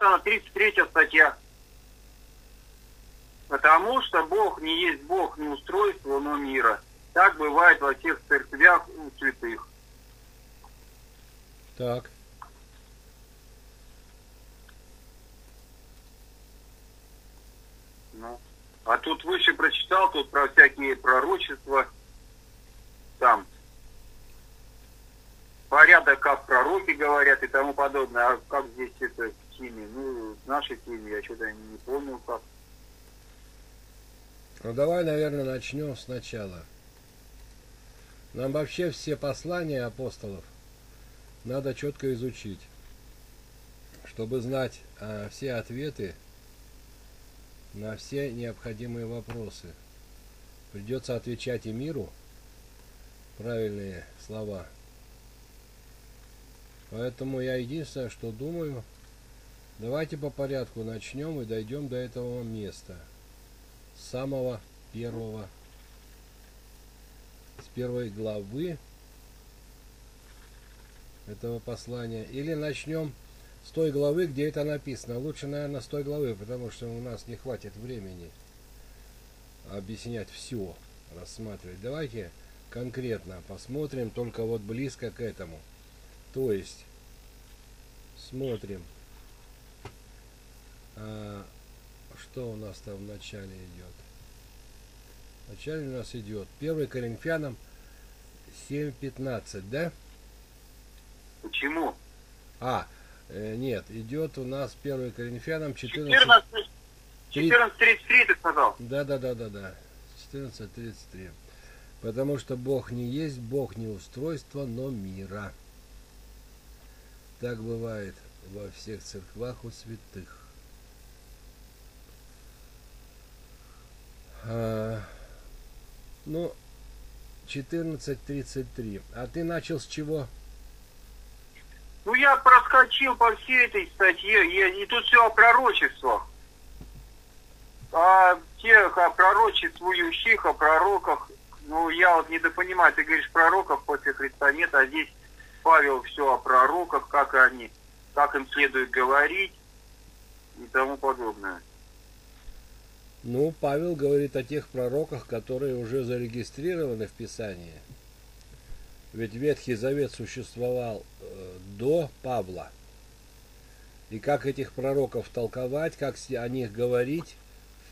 33 статья. Потому что Бог не есть Бог не устройство, но мира. Так бывает во всех церквях у святых. Так. Ну, а тут выше прочитал, тут про всякие пророчества. Там порядок, как пророки говорят и тому подобное. А как здесь это теме? Ну, в нашей теме я что-то не помню как. Ну давай, наверное, начнем сначала. Нам вообще все послания апостолов надо четко изучить, чтобы знать а, все ответы на все необходимые вопросы. Придется отвечать и миру правильные слова. Поэтому я единственное, что думаю, давайте по порядку начнем и дойдем до этого места. С самого первого, с первой главы этого послания. Или начнем с той главы, где это написано. Лучше, наверное, с той главы, потому что у нас не хватит времени объяснять все, рассматривать. Давайте конкретно посмотрим, только вот близко к этому. То есть, смотрим, а, что у нас там в начале идет. В начале у нас идет 1 Коринфянам 7.15, да? Почему? А, э, нет, идет у нас 1 Коринфянам 14... 14, 14.33 ты сказал? Да, да, да, да, да. 14.33. Потому что Бог не есть Бог не устройство, но мира. Так бывает во всех церквах у святых. Ну, 14.33. А ты начал с чего? Ну, я проскочил по всей этой статье, я, и тут все о пророчествах. О тех, о пророчествующих, о пророках. Ну, я вот недопонимаю, ты говоришь, пророков после Христа нет, а здесь Павел все о пророках, как они, как им следует говорить и тому подобное. Ну, Павел говорит о тех пророках, которые уже зарегистрированы в Писании. Ведь Ветхий Завет существовал э, до Павла. И как этих пророков толковать, как о них говорить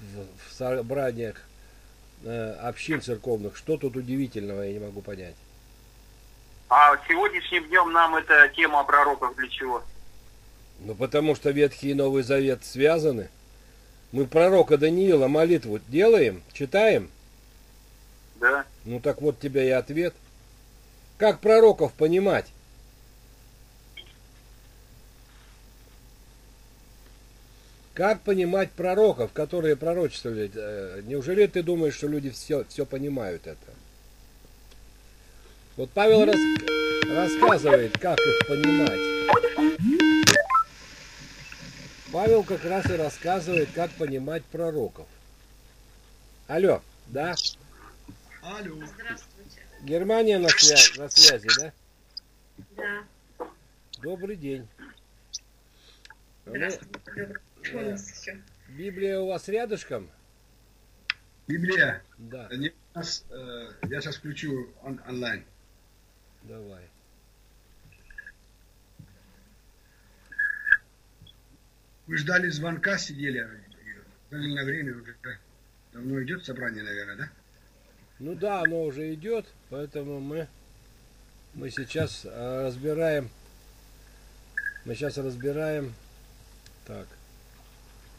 в, в собраниях э, общин церковных, что тут удивительного, я не могу понять. А сегодняшним днем нам эта тема о пророках для чего? Ну, потому что Ветхий и Новый Завет связаны. Мы пророка Даниила молитву делаем, читаем. Да. Ну так вот тебе и ответ. Как пророков понимать? Как понимать пророков, которые пророчествовали? Э, неужели ты думаешь, что люди все, все понимают это? Вот Павел рас, рассказывает, как их понимать. Павел как раз и рассказывает, как понимать пророков. Алло, да? Алло. Здравствуйте. Германия на, свя- на связи, да? Да. Добрый день. Ну, Здравствуйте. Добрый Да. всё. Библия у вас рядышком? Библия. Да, э, я сейчас включу он- онлайн. давай. Вы ждали звонка, сидели, на время уже. Давно идет собрание, наверное, да? Ну да, оно уже идет, поэтому мы, мы сейчас а, разбираем, мы сейчас разбираем, так,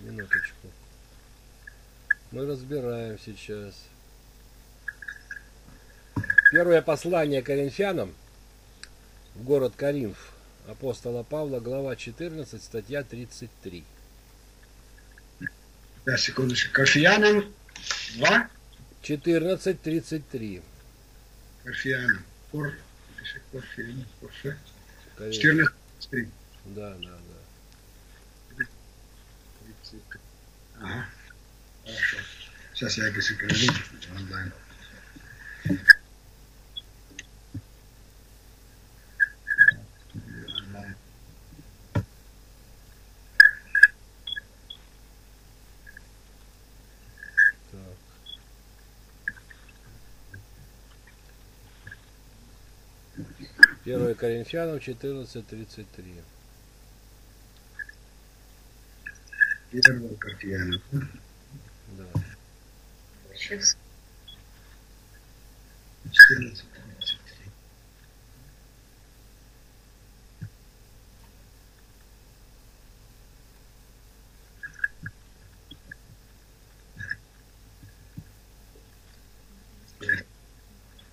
минуточку, мы разбираем сейчас. Первое послание Коринфянам в город Каринф апостола Павла, глава 14, статья 33. Да, секундочку. Кофеянам 2. 14.33. Кофеянам. Кор. Кофеянам. Кофе. Корин- 14. 3. Да, да, да. Ага. Хорошо. Сейчас я быстренько найду. Онлайн. 1 Коринфянам 14.33. Первая Коринфянам. Да. Сейчас. 14.33.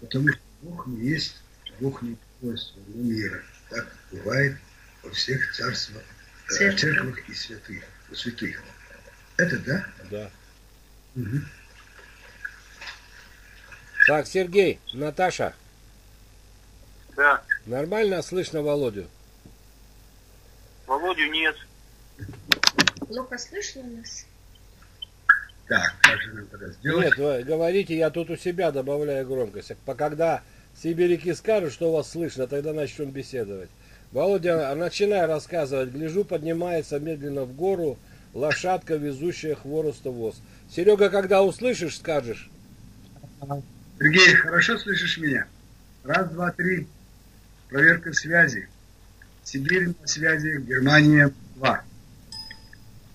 Потому что Бог не есть Бог не но мира. Так бывает во всех царствах, э, Церкви. церквах и святых, у святых. Это да? Да. Мгм. Так, Сергей, Наташа, Да. нормально слышно Володю? Володю нет. Плохо слышно нас? Так, как же нам тогда сделать? Нет, вы говорите, я тут у себя добавляю громкость. А когда сибиряки скажут, что вас слышно, тогда начнем беседовать. Володя, а начинай рассказывать. Гляжу, поднимается медленно в гору лошадка, везущая хвороста воз. Серега, когда услышишь, скажешь. Сергей, хорошо слышишь меня? Раз, два, три. Проверка связи. Сибирь на связи, Германия два.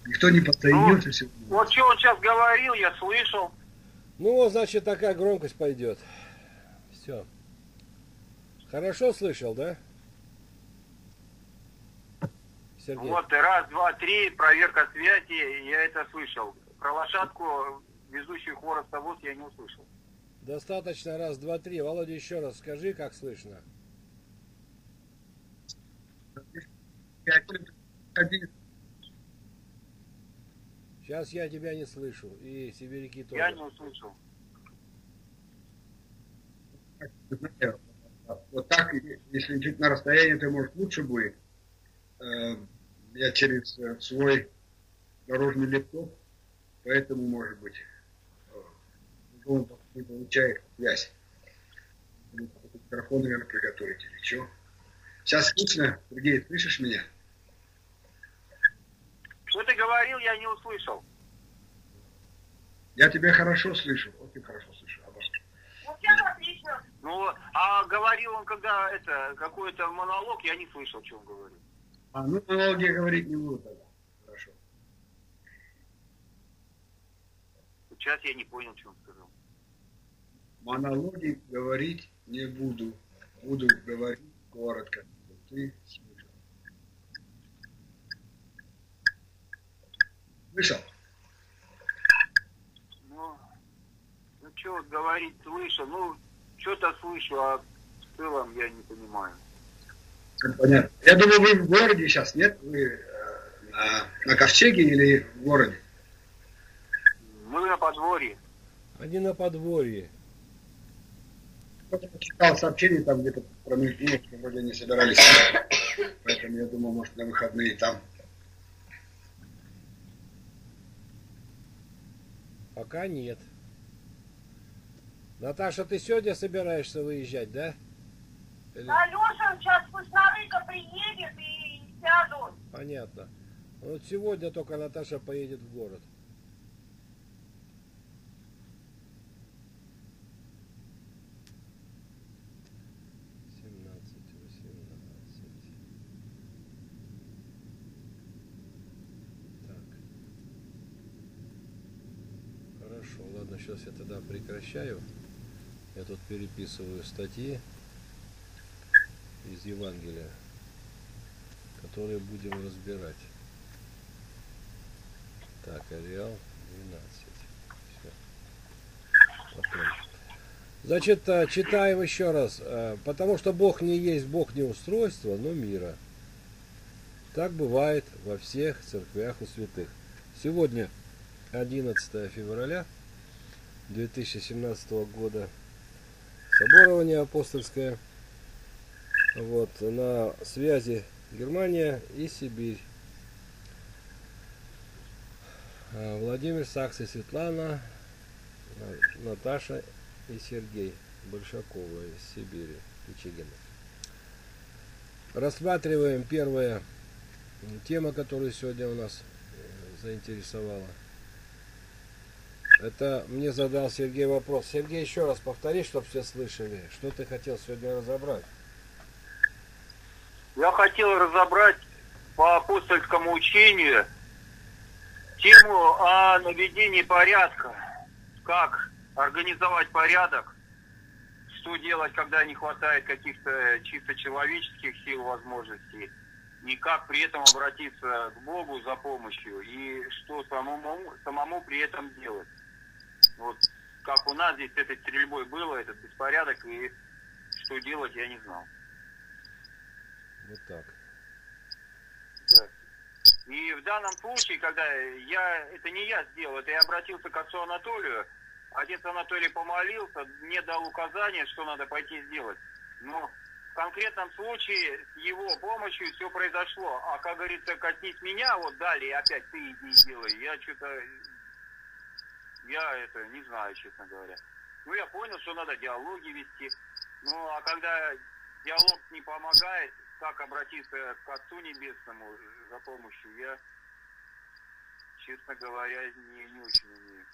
Никто не подсоединился сегодня. Вот что он сейчас говорил, я слышал. Ну, значит, такая громкость пойдет. Все. Хорошо слышал, да? Сергей. Вот, раз, два, три, проверка связи, я это слышал. Про лошадку, везущую хворост воз, я не услышал. Достаточно раз, два, три. Володя, еще раз скажи, как слышно. Сейчас я тебя не слышу. И сибиряки тоже. Я не услышал. Вот так, если чуть на расстоянии, то может лучше будет. Э, Я через э, свой дорожный лептоп, поэтому, может быть, э, он не получает связь. Микрофон, наверное, приготовить или что. Сейчас слышно? Сергей, слышишь меня? Что ты говорил, я не услышал. Я тебя хорошо слышу, очень хорошо слышу. Ну, а говорил он, когда это, какой-то монолог, я не слышал, что он говорил. А, ну, аналоги я говорить не буду тогда. Хорошо. Сейчас я не понял, что он сказал. Монологи говорить не буду. Буду говорить коротко. Ты слышал. Слышал? Ну, ну что вот говорить слышал, ну, что-то слышу, а в целом я не понимаю. Понятно. Я думаю, вы в городе сейчас, нет? Вы э, на, на ковчеге или в городе? Мы на подворье. Они на подворье. Вот я читал сообщение, там где-то промелькнуло, что вроде они собирались. Поэтому я думаю, может, на выходные там. Пока нет. Наташа, ты сегодня собираешься выезжать, да? Или- Алеша сейчас вкуснорыка приедет и сядут. Понятно. Вот сегодня только Наташа поедет в город. Хорошо, ладно, сейчас я тогда прекращаю. Я тут переписываю статьи из Евангелия, которые будем разбирать. Так, Ареал 12. Все. Потом. Значит, а, читаем еще раз. А, Потому что Бог не есть Бог не устройства, но мира. Так бывает во всех церквях у святых. Сегодня 11 февраля 2017 года. Соборование апостольское. Вот, на связи Германия и Сибирь. А, Владимир Сакс и Светлана, На- Наташа и Сергей Большакова из Сибири, Печигина. Рассматриваем первая тема, которая сегодня у нас э, заинтересовала. Это мне задал Сергей вопрос. Сергей, еще раз повтори, чтобы все слышали. Что ты хотел сегодня разобрать? Я хотел разобрать по апостольскому учению тему о наведении порядка. Как организовать порядок, что делать, когда не хватает каких-то чисто человеческих сил, возможностей, и как при этом обратиться к Богу за помощью, и что самому, самому при этом делать. Вот как у нас здесь с этой стрельбой было, этот беспорядок, и что делать, я не знал. Вот так. Да. И в данном случае, когда я, это не я сделал, это я обратился к отцу Анатолию, отец Анатолий помолился, мне дал указание, что надо пойти сделать. Но в конкретном случае с его помощью все произошло. А как говорится, коснись меня, вот далее опять ты иди и делай. Я что-то, я это не знаю, честно говоря. Ну, я понял, что надо диалоги вести. Ну, а когда диалог не помогает, как обратиться к Отцу Небесному за помощью, я, честно говоря, не, не очень умею.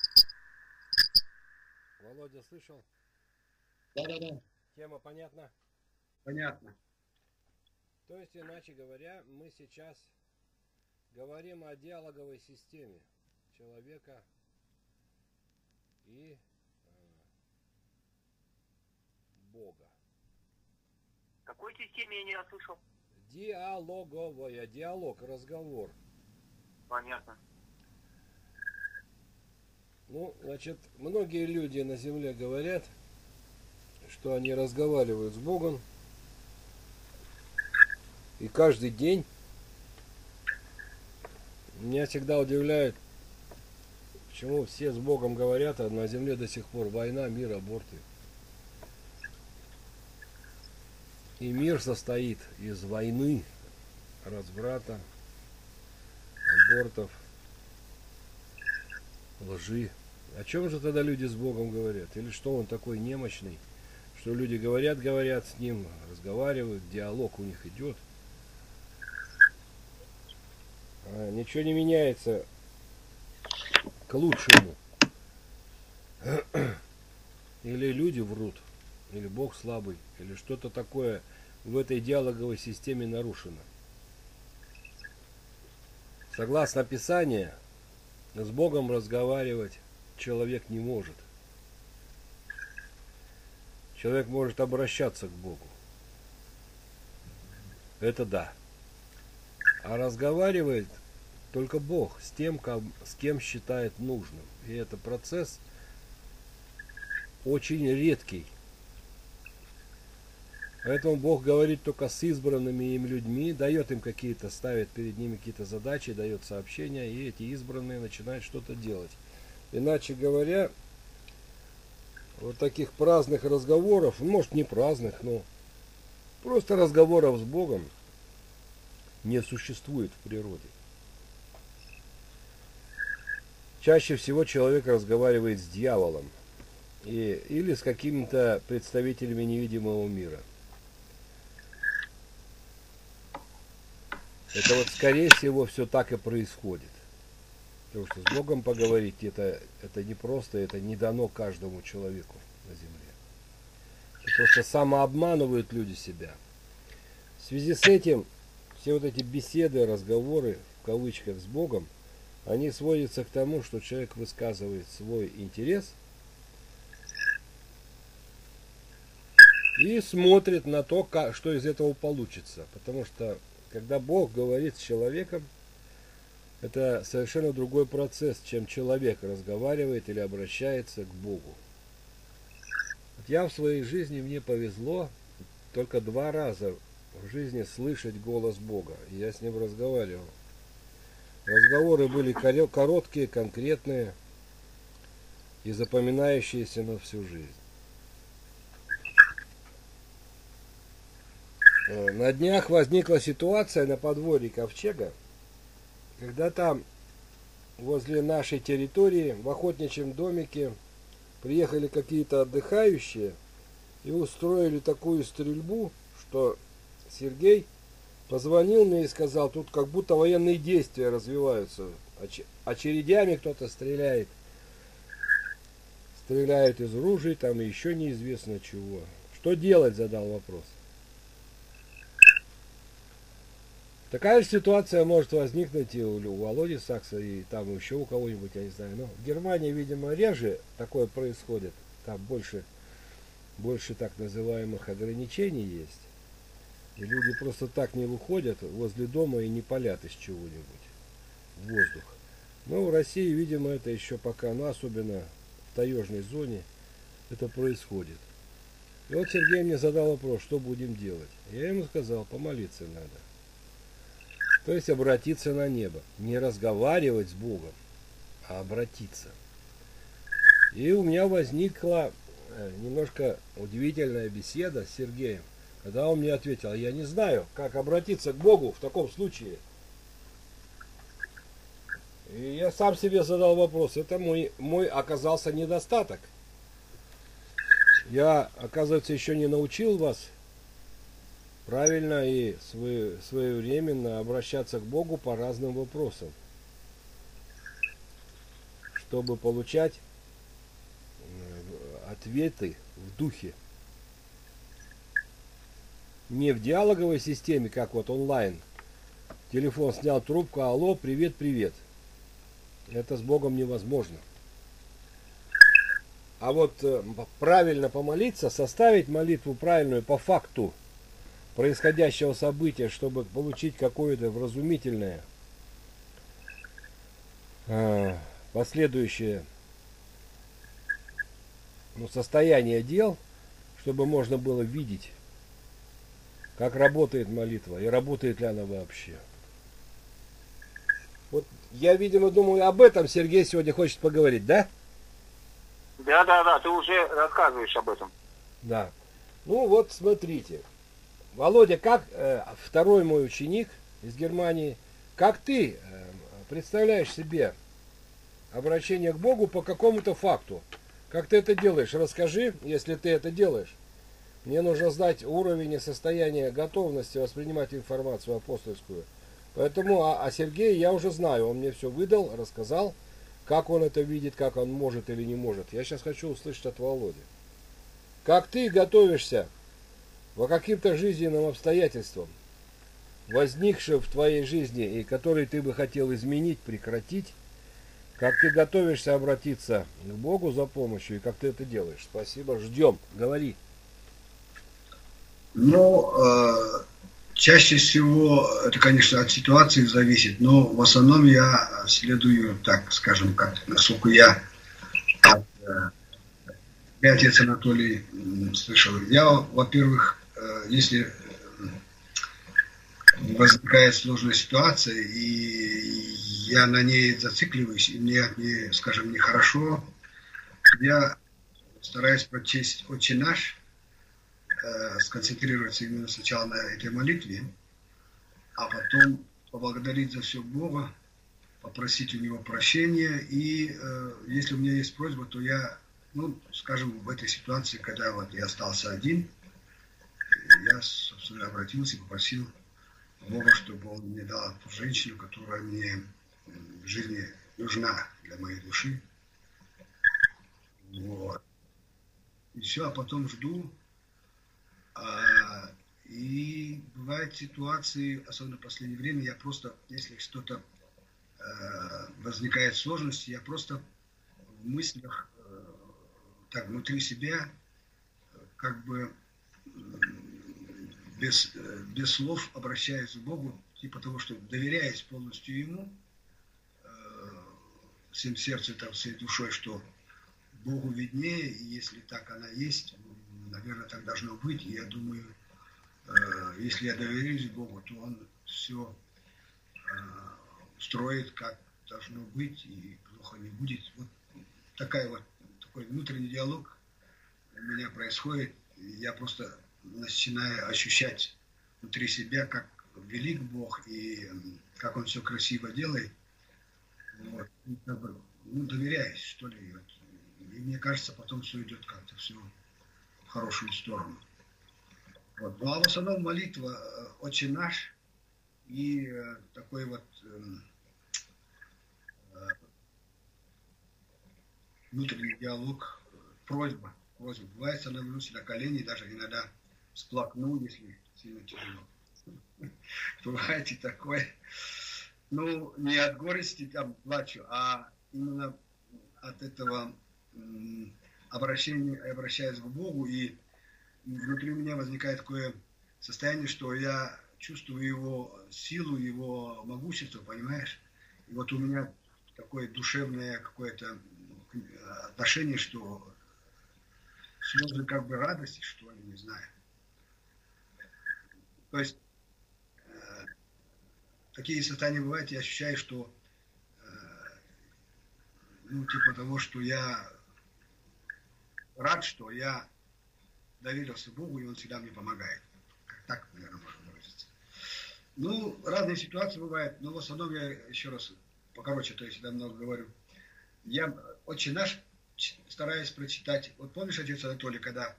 Володя слышал? Да-да-да, Тема понятна? понятно. То есть, иначе говоря, мы сейчас говорим о диалоговой системе человека и э, Бога. В какой системе я не расслышал? Диалоговая, диалог, разговор. Понятно. Ну, значит, многие люди на Земле говорят, что они разговаривают с Богом, и каждый день меня всегда удивляет, почему все с Богом говорят, а на Земле до сих пор война, мир, аборты. И мир состоит из войны, разврата, абортов, лжи. О чем же тогда люди с Богом говорят? Или что он такой немощный, что люди говорят, говорят с ним, разговаривают, диалог у них идет. А ничего не меняется к лучшему. Или люди врут, или Бог слабый, или что-то такое в этой диалоговой системе нарушено. Согласно Писанию, с Богом разговаривать человек не может. Человек может обращаться к Богу. Это да. А разговаривает только Бог с тем, с кем считает нужным. И это процесс очень редкий. Поэтому Бог говорит только с избранными им людьми, дает им какие-то, ставит перед ними какие-то задачи, дает сообщения, и эти избранные начинают что-то делать. Иначе говоря, вот таких праздных разговоров, ну, может не праздных, но просто разговоров с Богом не существует в природе. Чаще всего человек разговаривает с дьяволом и, или с какими-то представителями невидимого мира. Это вот скорее всего все так и происходит. Потому что с Богом поговорить это, это не просто, это не дано каждому человеку на земле. Просто самообманывают люди себя. В связи с этим все вот эти беседы, разговоры, в кавычках, с Богом, они сводятся к тому, что человек высказывает свой интерес и смотрит на то, ка- что из этого получится. Потому что, когда Бог говорит с человеком, это совершенно другой процесс, чем человек разговаривает или обращается к Богу. Я в своей жизни, мне повезло только два раза в жизни слышать голос Бога. Я с ним разговаривал. Разговоры были короткие, конкретные и запоминающиеся на всю жизнь. Э, На днях возникла ситуация на подворье Ковчега, когда там возле нашей территории в охотничьем домике приехали какие-то отдыхающие и устроили такую стрельбу, что Сергей позвонил мне и сказал, тут как будто военные действия развиваются. Оч- Очередями кто-то стреляет. Стреляют из ружей, там еще неизвестно чего. Что делать, задал вопрос. Такая же ситуация может возникнуть и у, у Володи Сакса, и там еще у кого-нибудь, я не знаю. Но в Германии, видимо, реже такое происходит. Там больше, больше так называемых ограничений есть. И люди просто так не выходят возле дома и не палят из чего-нибудь в воздух. Но в России, видимо, это еще пока, ну особенно в таежной зоне, это происходит. И вот Сергей мне задал вопрос, что будем делать. Я ему сказал, помолиться надо. То есть обратиться на небо. Не разговаривать с Богом, а обратиться. И у меня возникла э, немножко удивительная беседа с Сергеем, когда он мне ответил, я не знаю, как обратиться к Богу в таком случае. И я сам себе задал вопрос, это мой, мой оказался недостаток. Я, оказывается, еще не научил вас правильно и своевременно обращаться к Богу по разным вопросам, чтобы получать э, ответы в духе. Не в диалоговой системе, как вот онлайн. Телефон снял трубку, алло, привет, привет. Это с Богом невозможно. А вот э, правильно помолиться, составить молитву правильную по факту – происходящего события, чтобы получить какое-то вразумительное э, последующее ну, состояние дел, чтобы можно было видеть, как работает молитва и работает ли она вообще. Вот я, видимо, думаю, об этом Сергей сегодня хочет поговорить, да? Да, да, да, ты уже рассказываешь об этом. Да. Ну вот, смотрите. Володя, как э, второй мой ученик из Германии, как ты э, представляешь себе обращение к Богу по какому-то факту? Как ты это делаешь? Расскажи, если ты это делаешь. Мне нужно знать уровень и состояние готовности воспринимать информацию апостольскую. Поэтому о, о Сергее я уже знаю. Он мне все выдал, рассказал, как он это видит, как он может или не может. Я сейчас хочу услышать от Володи. Как ты готовишься по каким-то жизненным обстоятельствам, возникшим в твоей жизни и которые ты бы хотел изменить, прекратить, как ты готовишься обратиться к Богу за помощью и как ты это делаешь. Спасибо, ждем, говори. Ну, э, чаще всего это, конечно, от ситуации зависит, но в основном я следую, так скажем, как, насколько я от э, отец Анатолий слышал. Я, во-первых, Э, если возникает сложная ситуация, и я на ней зацикливаюсь, и мне нее, скажем, нехорошо, я стараюсь прочесть «Отче наш», э, сконцентрироваться именно сначала на этой молитве, а потом поблагодарить за все Бога, попросить у Него прощения, и э, если у меня есть просьба, то я, ну, скажем, в этой ситуации, когда вот я остался один – я, собственно, обратился и попросил Бога, чтобы он мне дал ту женщину, которая мне в жизни нужна для моей души. Вот. И все, а потом жду. А, и бывают ситуации, особенно в последнее время, я просто, если что-то э, возникает сложность, я просто в мыслях, э, так, внутри себя, как бы без, э, без слов обращаясь к Богу, типа того, что доверяясь полностью Ему, всем сердцем, там, всей душой, что Богу виднее, и если так она есть, наверное, так должно быть. Я думаю, э, если я доверюсь Богу, то Он все строит, как должно быть, и плохо не будет. Вот такая вот, такой внутренний диалог у меня происходит. Я просто начинаю ощущать внутри себя, как велик Бог и как Он все красиво делает. Вот. бы, ну, доверяюсь, что ли. И мне кажется, потом все идет как-то все хорошую сторону. Вот. Ну а в основном молитва э, «Отче наш» и э, такой вот эм, э, внутренний диалог, просьба, просьба. Бывает, становлюсь на колени, даже иногда сплакнул, если сильно тяжело. Бывает и такое. Ну, не от горести там плачу, а именно от этого м, обращения, обращаясь к Богу, и внутри меня возникает такое состояние, что я чувствую его силу, его могущество, понимаешь? И вот у меня такое душевное какое-то отношение, что слезы как бы радости, что ли, не знаю. То есть э, такие состояния бывают, я ощущаю, что э, ну, типа того, что я рад, что я доверился Богу, и Он всегда мне помогает. Как так, наверное, можно выразиться. Ну, разные ситуации бывают, но в основном я еще раз покороче, то есть я много говорю. Я очень наш стараюсь прочитать. Вот помнишь, отец Анатолий, когда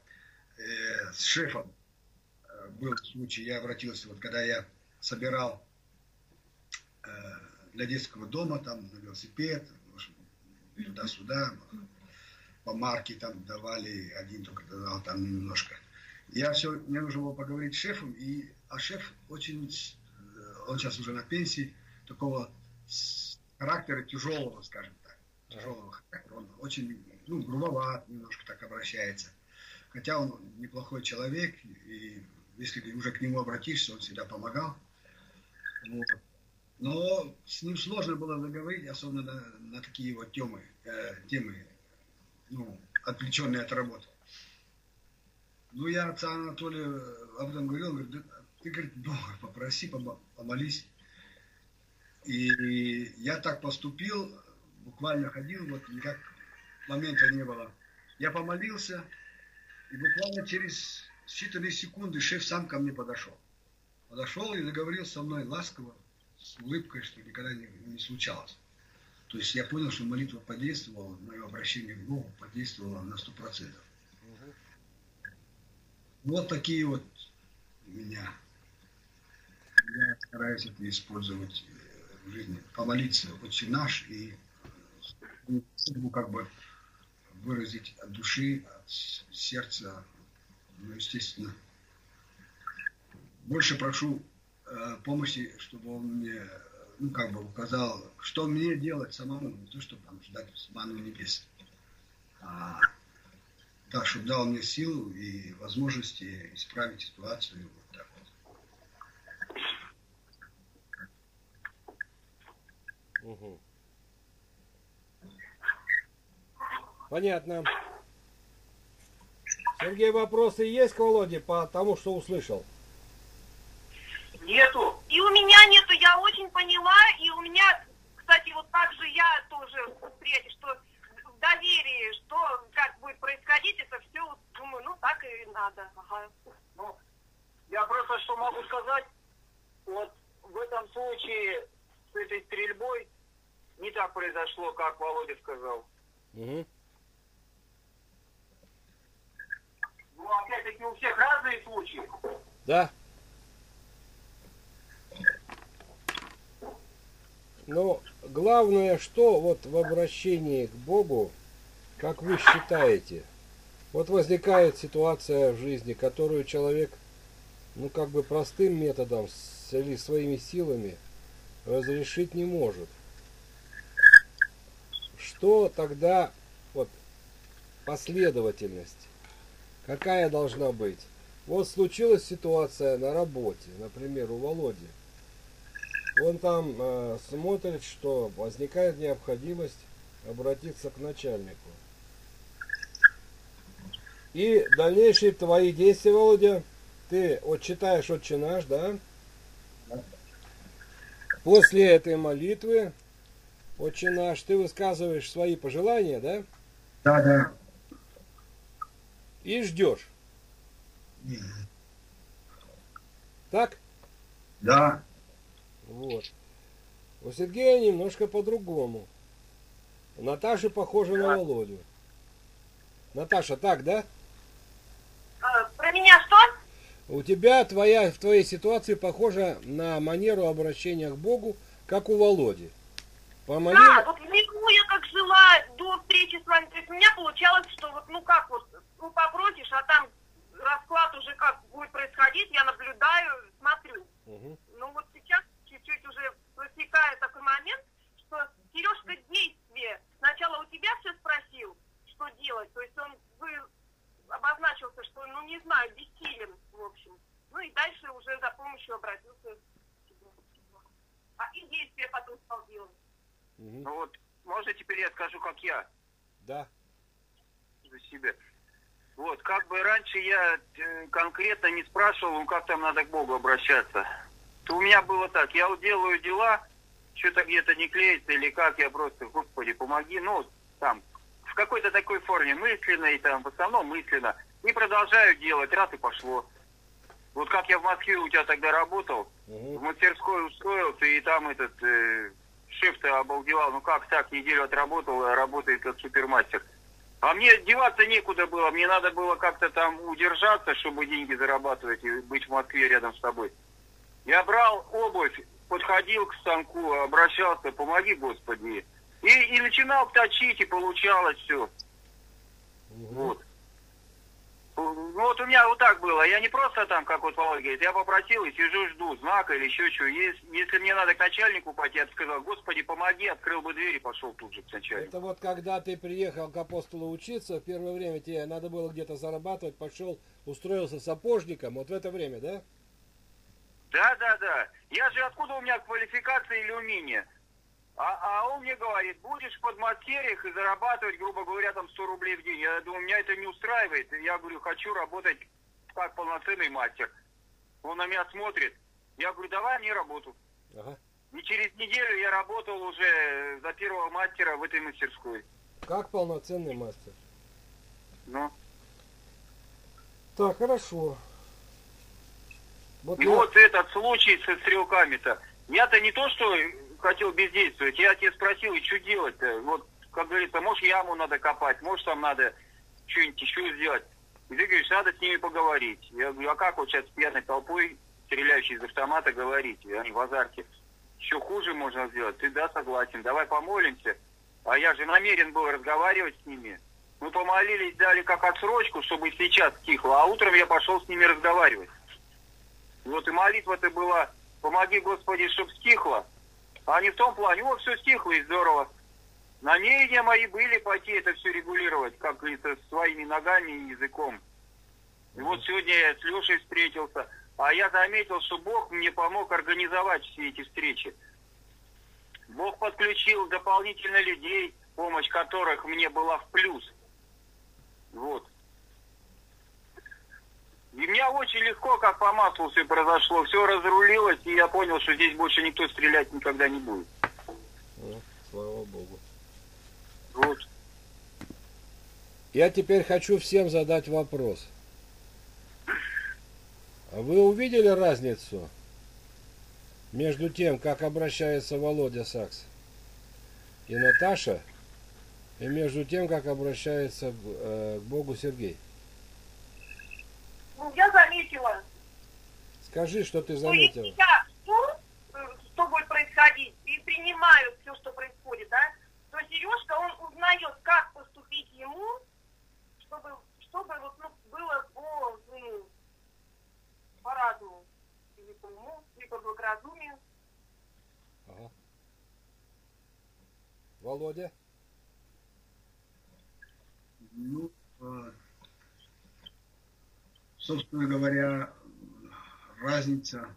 э, с шефом э, был случай, я обратился, вот когда я собирал э, для детского дома, там, на велосипед, туда-сюда, по марке там давали, один только давал там немножко. Я все, мне нужно было поговорить с шефом, и, а шеф очень, э, он сейчас уже на пенсии, такого характера тяжелого, скажем так, тяжелого характера. Он очень, ну, грубоват немножко так обращается. Хотя он неплохой человек, и если уже к нему обратишься, он всегда помогал. Вот. Но с ним сложно было заговорить, особенно на, на такие вот темы, э, темы, ну, отвлеченные от работы. Ну, я отца Анатолия об этом говорил, говорит, да, ты, говорит, Бога попроси, помолись. И я так поступил, буквально ходил, вот никак момента не было. Я помолился, и буквально через считанные секунды шеф сам ко мне подошел. Подошел и заговорил со мной ласково, с улыбкой, что никогда не, не случалось. То есть я понял, что молитва подействовала, мое обращение к Богу подействовало на сто процентов. Вот такие вот у меня. Я стараюсь это использовать в жизни, помолиться очень наш и судьбу как бы выразить от души, от сердца, ну, естественно. Больше прошу э, помощи, чтобы он мне, ну, как бы указал, что мне делать самому, не то, чтобы там ждать ману небес, а так, чтобы дал мне силу и возможности исправить ситуацию вот так вот. Угу. Понятно. Сергей, вопросы есть к Володе по тому, что услышал? Нету. И у меня нету, я очень поняла, и у меня, кстати, вот так же я тоже восприятие, что в доверии, что как будет происходить, это все, думаю, ну так и надо. Ага. Ну, я просто что могу сказать, вот в этом случае с этой стрельбой не так произошло, как Володя сказал. Угу. Ну, опять-таки, у всех разные случаи. Да. Но главное, что вот в обращении к Богу, как вы считаете, вот возникает ситуация в жизни, которую человек, ну как бы простым методом или своими силами разрешить не может что тогда вот последовательность? Какая должна быть? Вот случилась ситуация на работе, например, у Володи. Он там э, смотрит, что возникает необходимость обратиться к начальнику. И дальнейшие твои действия, Володя, ты вот читаешь «Отче наш», да? После этой молитвы Отче наш, ты высказываешь свои пожелания, да? Да, да. И ждешь. Так? Да. Вот. У Сергея немножко по-другому. Наташа похожа на Володю. Наташа, так, да? А, про меня что? У тебя твоя в твоей ситуации похожа на манеру обращения к Богу, как у Володи. Помолил... Да, вот миру я как жила до встречи с вами. То есть у меня получалось, что вот, ну как вот, ну попросишь, а там расклад уже как будет происходить, я наблюдаю, смотрю. Мгм. Ну вот сейчас чуть-чуть уже возникает такой момент, что Сережка действие. Сначала у тебя все спросил, что делать. То есть он вы обозначился, что, ну не знаю, бессилен, в общем. Ну и дальше уже за помощью обратился к тебе. А и действие потом стал делать. Мгм. Ну вот, можно теперь я скажу, как я Да. за себя. Вот, как бы раньше я э, конкретно не спрашивал, ну как там надо к Богу обращаться. То у меня было так, я вот делаю дела, что-то где-то не клеится или как, я просто, Господи, помоги, ну, там, в какой-то такой форме, мысленной, там, в основном мысленно, и продолжаю делать, раз и пошло. Вот как я в Москве у тебя тогда работал, в Мгм. мастерской устроился, и там этот э, шеф-то обалдевал, ну как так, неделю отработал, а работает как супермастер. А мне деваться некуда было, мне надо было как-то там удержаться, чтобы деньги зарабатывать и быть в Москве рядом с тобой. Я брал обувь, подходил к станку, обращался, помоги, Господи. И, и начинал точить, и получалось все. Мгм. Вот. Ну вот у меня вот так было. Я не просто там, как вот Володя говорит, я попросил и сижу, жду знака или еще что. Если, если мне надо к начальнику пойти, я бы сказал, Господи, помоги, открыл бы дверь и пошел тут же к начальнику. Это вот когда ты приехал к апостолу учиться, в первое время тебе надо было где-то зарабатывать, пошел, устроился сапожником, вот в это время, да? Да, да, да. Я же откуда у меня квалификация или умение? А, а он мне говорит, будешь в подмастерьях и зарабатывать, грубо говоря, там 100 рублей в день. Я думаю, меня это не устраивает. Я говорю, хочу работать как полноценный мастер. Он на меня смотрит. Я говорю, давай мне работу. Ага. И через неделю я работал уже за первого мастера в этой мастерской. Как полноценный мастер. Ну, Так, хорошо. Вот и я- вот этот случай со стрелками-то. Я-то не то, что хотел бездействовать, я тебя спросил, и что делать-то? Вот, как говорится, может яму надо копать, может там надо что-нибудь еще сделать. И ты говоришь, надо с ними поговорить. Я говорю, а как вот сейчас с пьяной толпой, стреляющей из автомата, говорить? И Они в азарте. Еще хуже можно сделать. Ты да, согласен, давай помолимся. А я же намерен был разговаривать с ними. Мы помолились, дали как отсрочку, чтобы сейчас стихло, а утром я пошел с ними разговаривать. Вот и молитва-то была, помоги, Господи, чтоб стихло. А не в том плане, вот все стихло и здорово. Намерения мои были пойти это все регулировать, как говорится, своими ногами и языком. И вот сегодня я с Лешей встретился, а я заметил, что Бог мне помог организовать все эти встречи. Бог подключил дополнительно людей, помощь которых мне была в плюс. Вот. И у меня очень легко, как по маслу все произошло. Все разрулилось, и я понял, что здесь больше никто стрелять никогда не будет. Ну, слава богу. Вот. Я теперь хочу всем задать вопрос. А Вы увидели разницу между тем, как обращается Володя Сакс и Наташа, и между тем, как обращается э, к Богу Сергей? Ну, я заметила, Скажи, что ты что заметила. я жду, э, что будет происходить, и принимаю все, что происходит, да, то Сережка, он узнает, как поступить ему, чтобы, чтобы вот, ну, было по, ну, по разуму, или по уму, или по благоразумию. Ага. Володя? Ну, э, собственно говоря, разница.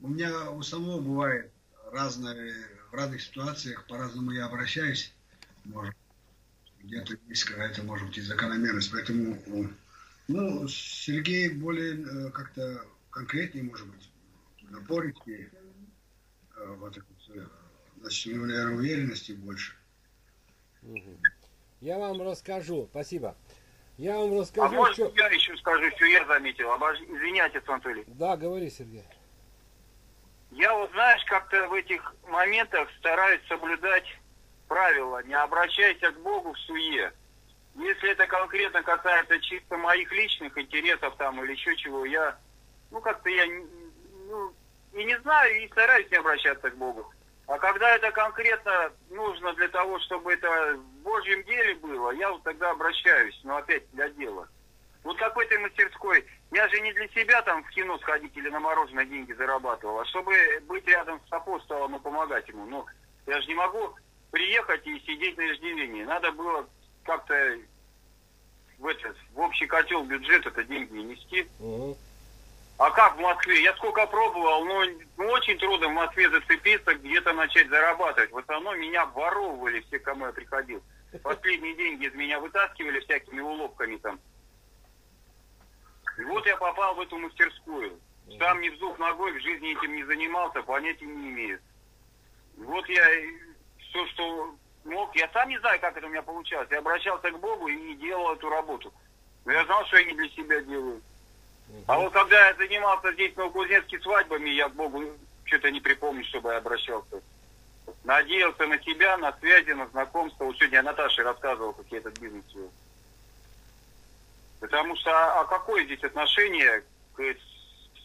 У меня у самого бывает разные, в разных ситуациях по-разному я обращаюсь. Может, где-то есть какая-то, может быть, и закономерность. Поэтому, э, ну, Сергей более э, как-то конкретнее, может быть, напористее. Э, Вот вот, э, Значит, у него, наверное, уверенности больше. Я вам расскажу. Спасибо. Я вам А расскажу, может, что... я еще скажу, что я заметил. Обож- Извиняйте, Анатолий. Да, говори, Сергей. Я вот, знаешь, как-то в этих моментах стараюсь соблюдать правила. Не обращайся к Богу в суе. Если это конкретно касается чисто моих личных интересов там или еще чего, я, ну, как-то я, ну, и не знаю, и стараюсь не обращаться к Богу. А когда это конкретно нужно для того, чтобы это в Божьем деле было, я вот тогда обращаюсь, но опять для дела. Вот как в этой мастерской, я же не для себя там в кино сходить или на мороженое деньги зарабатывал, а чтобы быть рядом с апостолом и помогать ему. Ну, я же не могу приехать и сидеть на иждивении. Надо было как-то в, этот, в общий котел бюджет это деньги нести. Мгм. А как в Москве? Я сколько пробовал, ну, ну, очень трудно в Москве зацепиться, где-то начать зарабатывать. В основном меня обворовывали все, кому я приходил. Последние деньги из меня вытаскивали всякими уловками там. И вот я попал в эту мастерскую. Сам ни вздух ногой в жизни этим не занимался, понятия не имею. И Вот я все, что мог, я сам не знаю, как это у меня получалось. Я обращался к Богу и делал эту работу. Но я знал, что я не для себя делаю. А вот когда я занимался здесь Новокузнецке свадьбами, я к Богу что-то не припомню, чтобы я обращался. Надеялся на себя, на связи, на знакомство. Вот сегодня я Наташе рассказывал, как я этот бизнес вел. Потому что а какое здесь отношение к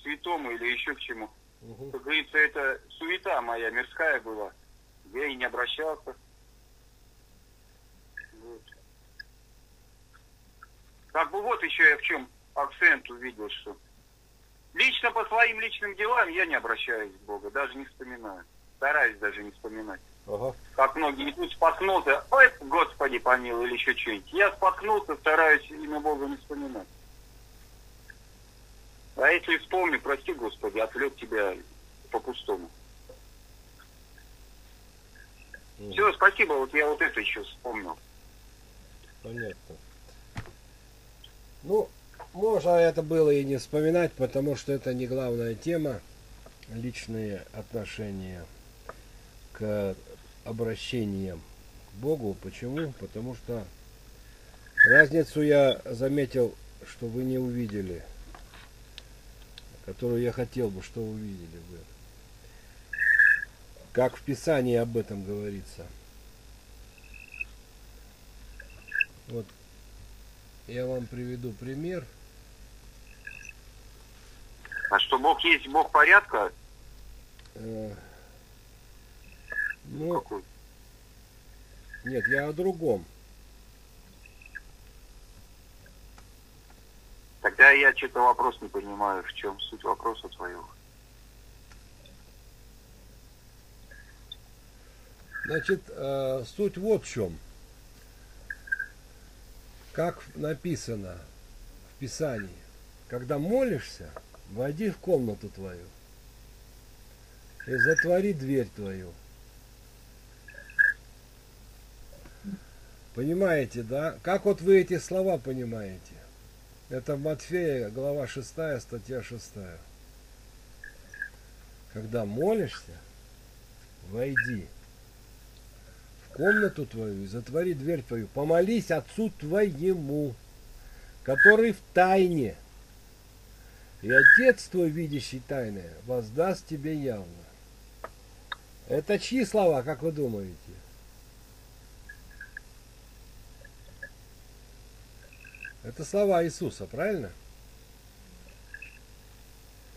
святому или еще к чему? Мгм. Как говорится, это суета моя мирская была. Я и не обращался. Вот. Как бы вот еще я в чем акцент увидел, что лично по своим личным делам я не обращаюсь к Богу, даже не вспоминаю. Стараюсь даже не вспоминать. Ага. Как многие тут споткнулся, ой, Господи помилуй, или еще что-нибудь. Я споткнулся, стараюсь имя Бога не вспоминать. А если вспомню, прости, Господи, отвлек тебя по-пустому. Мгм. Все, спасибо, вот я вот это еще вспомнил. Понятно. Ну, можно это было и не вспоминать, потому что это не главная тема. Личные отношения к обращениям к Богу. Почему? Потому что разницу я заметил, что вы не увидели, которую я хотел бы, что увидели вы. Как в Писании об этом говорится. Вот я вам приведу пример. А что Бог есть Бог порядка? Э, Ну, Какой? нет, я о другом. Тогда я что-то вопрос не понимаю, в чем суть вопроса твоего. Значит, э, суть вот в чем. Как написано в Писании, когда молишься, войди в комнату твою и затвори дверь твою. Понимаете, да? Как вот вы эти слова понимаете? Это Матфея, глава 6, статья 6. Когда молишься, войди в комнату твою и затвори дверь твою. Помолись Отцу твоему, который в тайне. И Отец твой, видящий тайное, воздаст тебе явно. Это чьи слова, как вы думаете? Это слова Иисуса, правильно?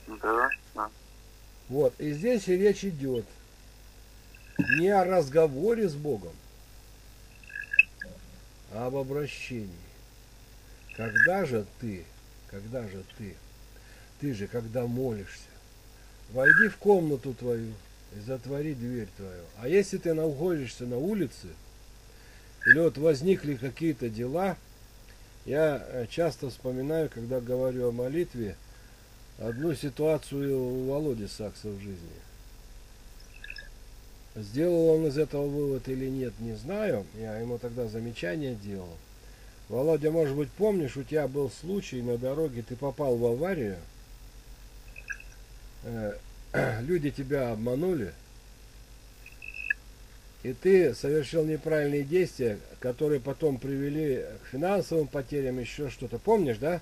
Да, да. Вот, и здесь и речь идет не о разговоре с Богом, а об обращении. Когда же ты, когда же ты, ты же, когда молишься, войди в комнату твою и затвори дверь твою. А если ты находишься на улице, или вот возникли какие-то дела, я э, часто вспоминаю, когда говорю о молитве, одну ситуацию у Володи Сакса в жизни. Сделал он из этого вывод или нет, не знаю. Я ему тогда замечание делал. Володя, может быть, помнишь, у тебя был случай на дороге, ты попал в аварию, люди тебя обманули, и ты совершил неправильные действия, которые потом привели к финансовым потерям, еще что-то. Помнишь, да?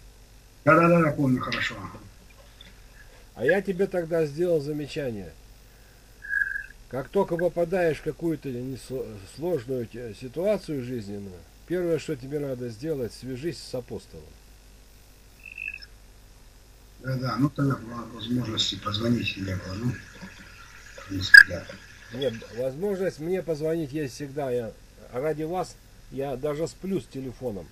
Да-да-да, помню хорошо. А я тебе тогда сделал замечание. Как только попадаешь в какую-то сложную ситуацию жизненную, первое, что тебе надо сделать, свяжись с апостолом. Да-да, ну тогда была возможности позвонить не было, ну, в принципе, да. Нет, возможность мне позвонить есть всегда. Я ради вас, я даже сплю с телефоном.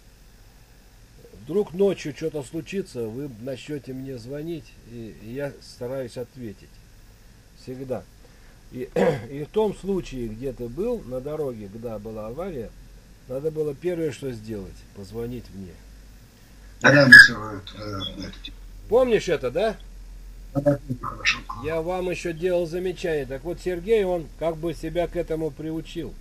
вдруг ночью что-то случится, вы начнете мне звонить, и, и я стараюсь ответить. Всегда. И, и в том случае, где ты был, на дороге, когда была авария, надо было первое, что сделать, позвонить мне. Да, мы всё, э, это, Помнишь это, да? Я вам еще делал замечание. Так вот, Сергей, он как бы себя к этому приучил.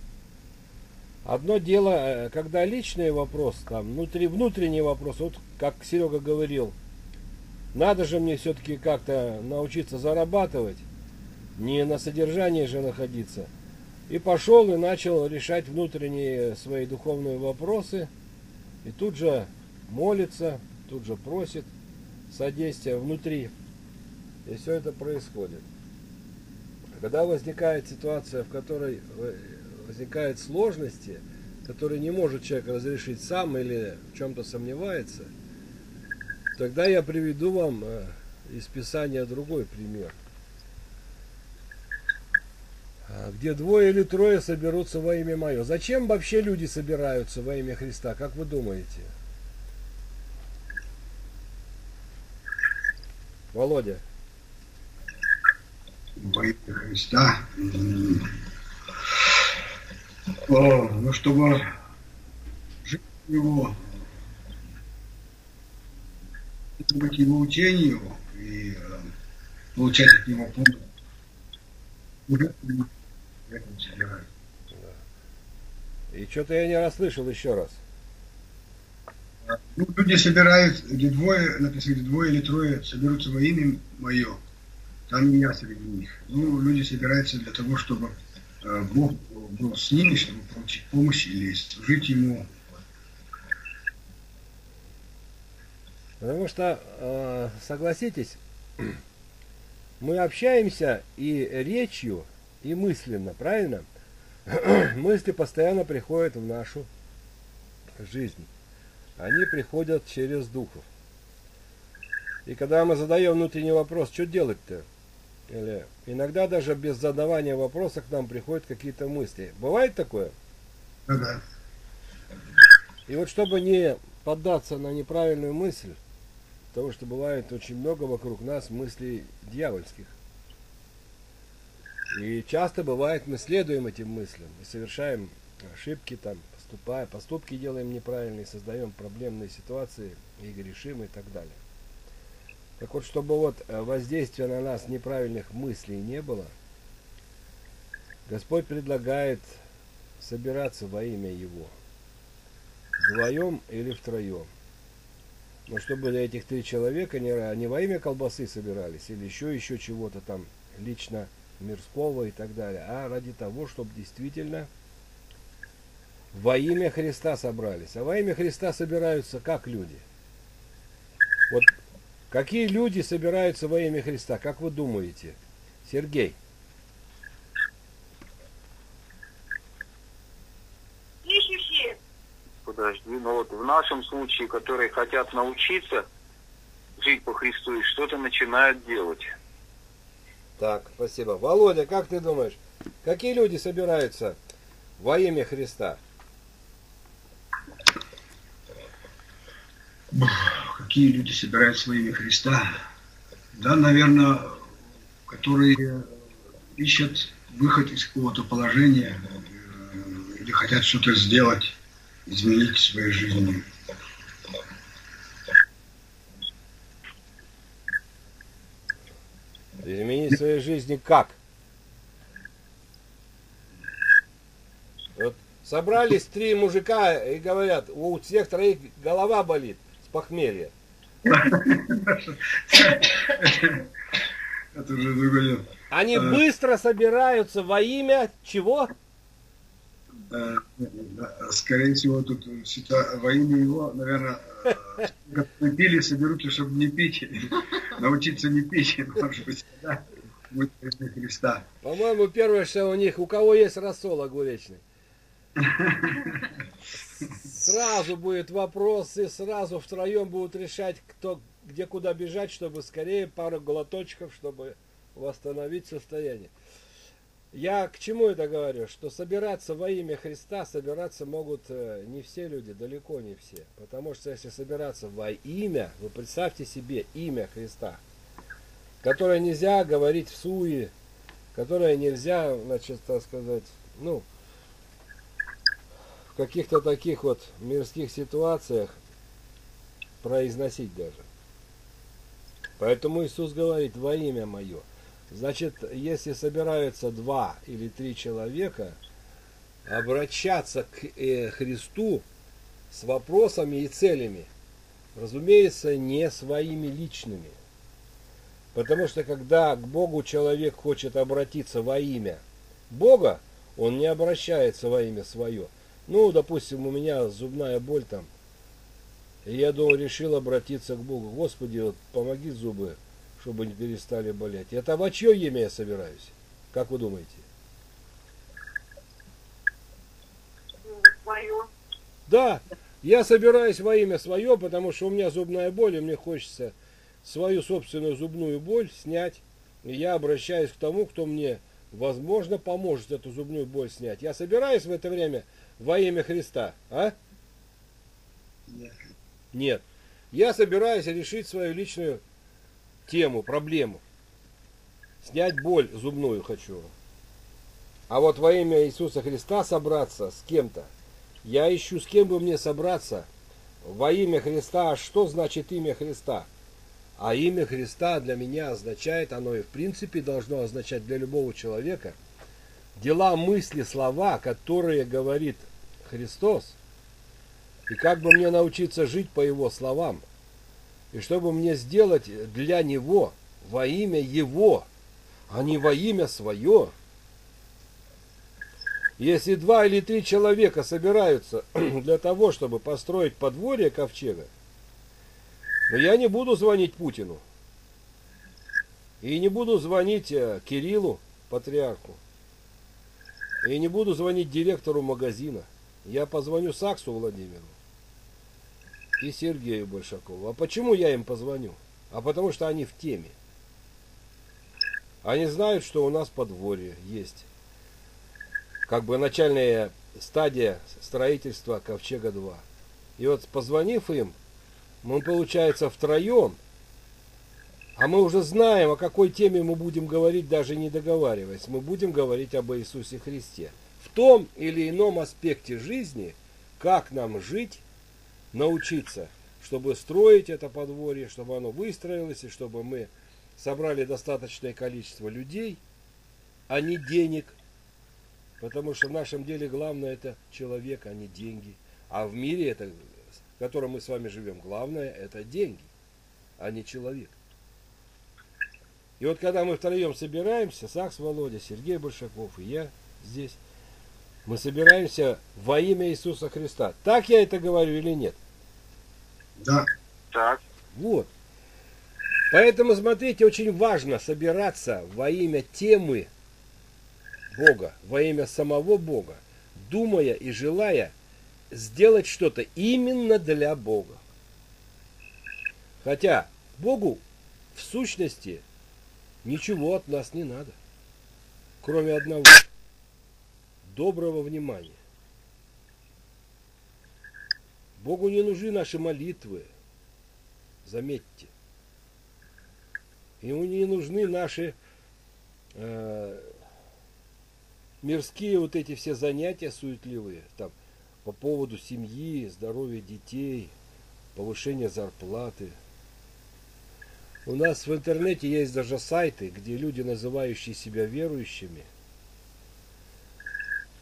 Одно дело, э, когда личный вопрос, там, внутри, внутренний вопрос, вот как Серега говорил, надо же мне все-таки как-то научиться зарабатывать, не на содержании же находиться. И пошел и начал решать внутренние свои духовные вопросы. И тут же молится, тут же просит содействия внутри. И все это происходит. Когда возникает ситуация, в которой э, возникают сложности, которые не может человек разрешить сам или в чем-то сомневается, тогда я приведу вам э, из Писания другой пример. А, Где двое или трое соберутся во имя мое. Зачем вообще люди собираются во имя Христа, как вы думаете? Володя. Во имя Христа. О, ну, чтобы жить его, быть его учению и э, получать от него помощь. Уже собираюсь. И что-то я не расслышал еще раз. Ну, люди собирают, где двое, написано, двое или трое соберутся во имя мое, там и я среди них. Ну, люди собираются для того, чтобы э, Бог был с ними, чтобы получить помощь или служить Ему. Потому что, э, согласитесь, мы общаемся и речью, и мысленно, правильно? Мысли постоянно приходят в нашу жизнь. Они приходят через духов. И когда мы задаем внутренний вопрос, что делать-то? Или иногда даже без задавания вопроса к нам приходят какие-то мысли. Бывает такое? Да. И вот чтобы не поддаться на неправильную мысль, потому что бывает очень много вокруг нас мыслей дьявольских. И часто бывает, мы следуем этим мыслям и совершаем ошибки там, поступая, поступки делаем неправильные, создаем проблемные ситуации и грешим и так далее. Так вот, чтобы вот э, воздействия на нас неправильных мыслей не было, Господь предлагает собираться во имя Его. Вдвоем или втроем. Но чтобы для этих три человека не, не во имя колбасы собирались или еще еще чего-то там лично мирского и так далее, а ради того, чтобы действительно во имя Христа собрались. А во имя Христа собираются как люди? Вот какие люди собираются во имя Христа? Как вы думаете? Сергей. Ищущие. Подожди, ну вот в нашем случае, которые хотят научиться жить по Христу и что-то начинают делать. Так, спасибо. Володя, как ты думаешь, какие люди собираются во имя Христа? Какие люди собираются во имя Христа? Да, наверное, которые ищут выход из какого-то положения э, или хотят что-то сделать, изменить в своей жизни. Изменить в своей жизни как? Вот собрались три мужика и говорят, у всех троих голова болит похмелья. Это уже другое. Они Э. быстро собираются во имя чего? Э, Скорее всего, тут во имя его, наверное, э, которые пили, соберутся, чтобы не пить, научиться не пить, может быть, да, будет Христа. По-моему, первое, что у них, у кого есть рассол огуречный. Сразу будет вопрос, и сразу втроем будут решать, кто где куда бежать, чтобы скорее пару глоточков, чтобы восстановить состояние. Я к чему это говорю? Что собираться во имя Христа, собираться могут э, не все люди, далеко не все. Потому что если собираться во имя, вы представьте себе имя Христа, которое нельзя говорить в суе, которое нельзя, значит, так сказать, ну, в каких-то таких вот мирских ситуациях произносить даже. Поэтому Иисус говорит во имя мое. Значит, если собираются два или три человека, обращаться к э, Христу с вопросами и целями, разумеется, не своими личными. Потому что когда к Богу человек хочет обратиться во имя Бога, он не обращается во имя свое. Ну, допустим, у меня зубная боль там, и я думал, решил обратиться к Богу. Господи, вот помоги зубы, чтобы не перестали болеть. Это во чье имя я собираюсь? Как вы думаете? Свое. Да, я собираюсь во имя свое, потому что у меня зубная боль, и мне хочется свою собственную зубную боль снять. И я обращаюсь к тому, кто мне, возможно, поможет эту зубную боль снять. Я собираюсь в это время во имя Христа, а? Нет. Нет. Я собираюсь решить свою личную тему, проблему. Снять боль зубную хочу. А вот во имя Иисуса Христа собраться с кем-то. Я ищу, с кем бы мне собраться. Во имя Христа. А что значит имя Христа? А имя Христа для меня означает, оно и в принципе должно означать для любого человека, дела, мысли, слова, которые говорит Христос, и как бы мне научиться жить по Его словам, и чтобы мне сделать для Него, во имя Его, а не во имя свое. Если два или три человека собираются для того, чтобы построить подворье ковчега, но я не буду звонить Путину. И не буду звонить э, Кириллу, патриарху. И не буду звонить директору магазина. Я позвоню Саксу Владимиру и Сергею Большакову. А почему я им позвоню? А потому что они в теме. Они знают, что у нас подворье есть. Как бы начальная стадия строительства Ковчега-2. И вот позвонив им, мы, получается, втроем, а мы уже знаем, о какой теме мы будем говорить, даже не договариваясь. Мы будем говорить об Иисусе Христе. В том или ином аспекте жизни, как нам жить, научиться, чтобы строить это подворье, чтобы оно выстроилось, и чтобы мы собрали достаточное количество людей, а не денег. Потому что в нашем деле главное это человек, а не деньги. А в мире это в котором мы с вами живем, главное это деньги, а не человек. И вот когда мы втроем собираемся, Сакс Володя, Сергей Большаков и я здесь, мы собираемся во имя Иисуса Христа. Так я это говорю или нет? Да. Так. Вот. Поэтому, смотрите, очень важно собираться во имя темы Бога, во имя самого Бога, думая и желая сделать что-то именно для Бога. Хотя Богу в сущности ничего от нас не надо, кроме одного – доброго внимания. Богу не нужны наши молитвы, заметьте. Ему не нужны наши э, мирские вот эти все занятия суетливые, там, по поводу семьи, здоровья детей, повышения зарплаты. У нас в интернете есть даже сайты, где люди, называющие себя верующими,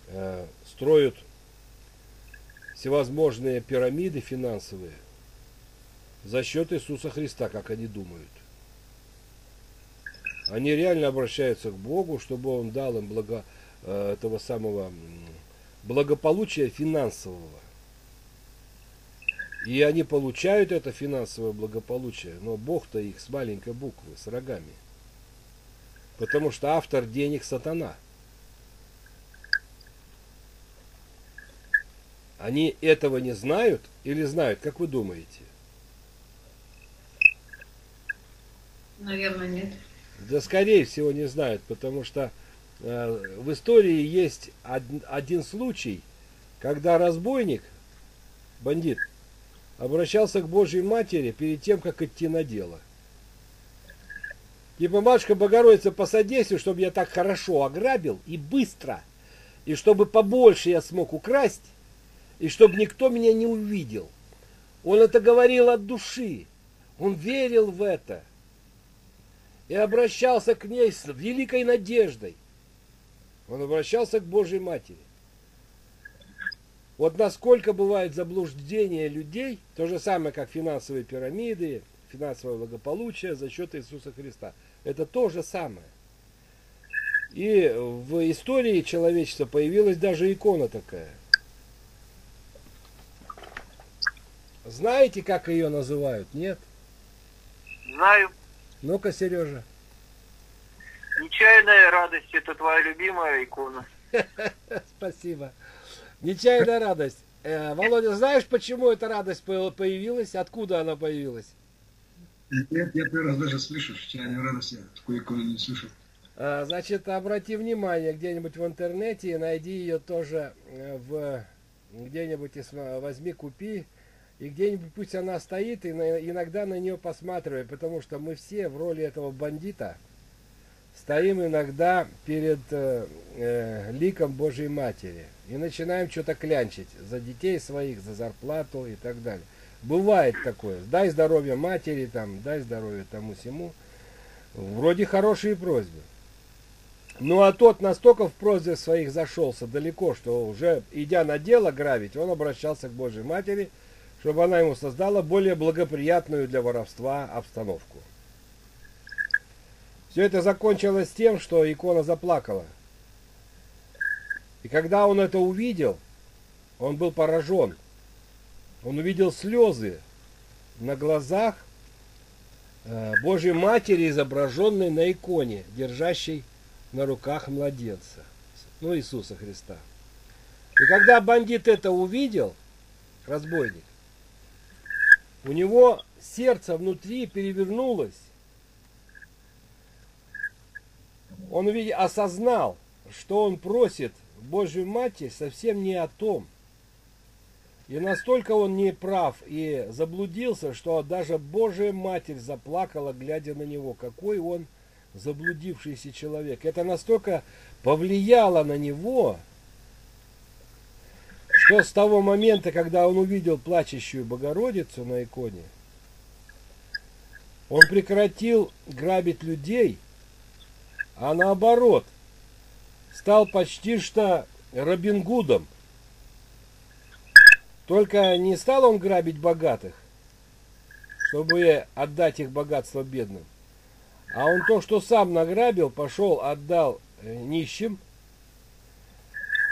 э, строят всевозможные пирамиды финансовые за счет Иисуса Христа, как они думают. Они реально обращаются к Богу, чтобы Он дал им благо э, этого самого благополучия финансового. И они получают это финансовое благополучие, но Бог-то их с маленькой буквы, с рогами. Потому что автор денег сатана. Они этого не знают или знают, как вы думаете? Наверное, нет. Да скорее всего не знают, потому что э, в истории есть од- один случай, когда разбойник, бандит, обращался к Божьей Матери перед тем, как идти на дело. Типа, матушка Богородица, посодействуй, чтобы я так хорошо ограбил и быстро, и чтобы побольше я смог украсть, и чтобы никто меня не увидел. Он это говорил от души. Он верил в это. И обращался к ней с великой надеждой. Он обращался к Божьей Матери. Вот насколько бывает заблуждение людей, то же самое, как финансовые пирамиды, финансовое благополучие за счет Иисуса Христа. Это то же самое. И в истории человечества появилась даже икона такая. Знаете, как ее называют? Нет? Знаю. Ну-ка, Сережа. Нечаянная радость – это твоя любимая икона. Спасибо. Нечаянная радость. Э, Володя, знаешь, почему эта радость по- появилась? Откуда она появилась? Нет, я первый раз даже слышу, что я не радость, я иконы не слышал. А, Значит, обрати внимание где-нибудь в интернете и найди ее тоже э, в где-нибудь сма- возьми, купи. И где-нибудь пусть она стоит, и на- иногда на нее посматривай, потому что мы все в роли этого бандита стоим иногда перед э, э, ликом Божьей Матери и начинаем что-то клянчить за детей своих, за зарплату и так далее. Бывает такое. Дай здоровье матери, там, дай здоровье тому всему. Вроде хорошие просьбы. Ну а тот настолько в просьбе своих зашелся далеко, что уже идя на дело грабить, он обращался к Божьей Матери, чтобы она ему создала более благоприятную для воровства обстановку. Все это закончилось тем, что икона заплакала. И когда он это увидел, он был поражен. Он увидел слезы на глазах э, Божьей Матери, изображенной на иконе, держащей на руках младенца, ну Иисуса Христа. И когда бандит это увидел, разбойник, у него сердце внутри перевернулось. Он осознал, что он просит Божью Матерь совсем не о том. И настолько он не прав и заблудился, что даже Божья Матерь заплакала, глядя на него. Какой он заблудившийся человек. Это настолько повлияло на него, что с того момента, когда он увидел плачущую Богородицу на иконе, он прекратил грабить людей, а наоборот, стал почти что Робин Гудом. Только не стал он грабить богатых, чтобы отдать их богатство бедным. А он то, что сам награбил, пошел, отдал э, нищим.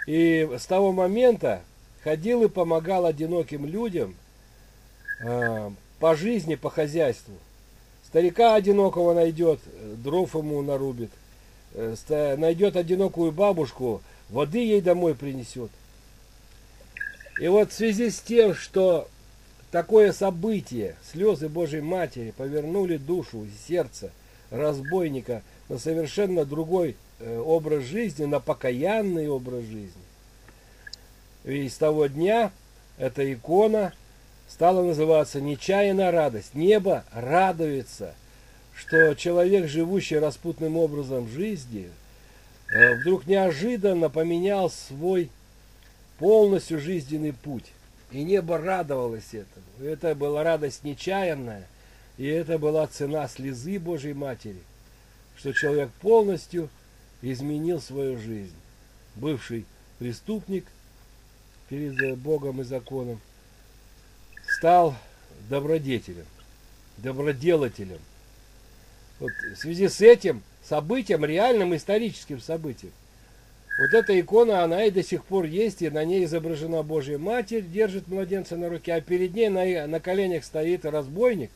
И с того момента ходил и помогал одиноким людям э, по жизни, по хозяйству. Старика одинокого найдет, э, дров ему нарубит. Э, найдет одинокую бабушку, воды ей домой принесет. И вот в связи с тем, что такое событие, слезы Божьей Матери повернули душу и сердце разбойника на совершенно другой э, образ жизни, на покаянный образ жизни. И с того дня эта икона стала называться «Нечаянная радость». Небо радуется, что человек, живущий распутным образом жизни, э, вдруг неожиданно поменял свой полностью жизненный путь. И небо радовалось этому. Это была радость нечаянная, и это была цена слезы Божьей Матери, что человек полностью изменил свою жизнь. Бывший преступник перед э, Богом и законом стал добродетелем, доброделателем. Вот в связи с этим событием, реальным историческим событием, вот эта икона, она и до сих пор есть, и на ней изображена Божья Матерь, держит младенца на руке, а перед ней на, на коленях стоит разбойник,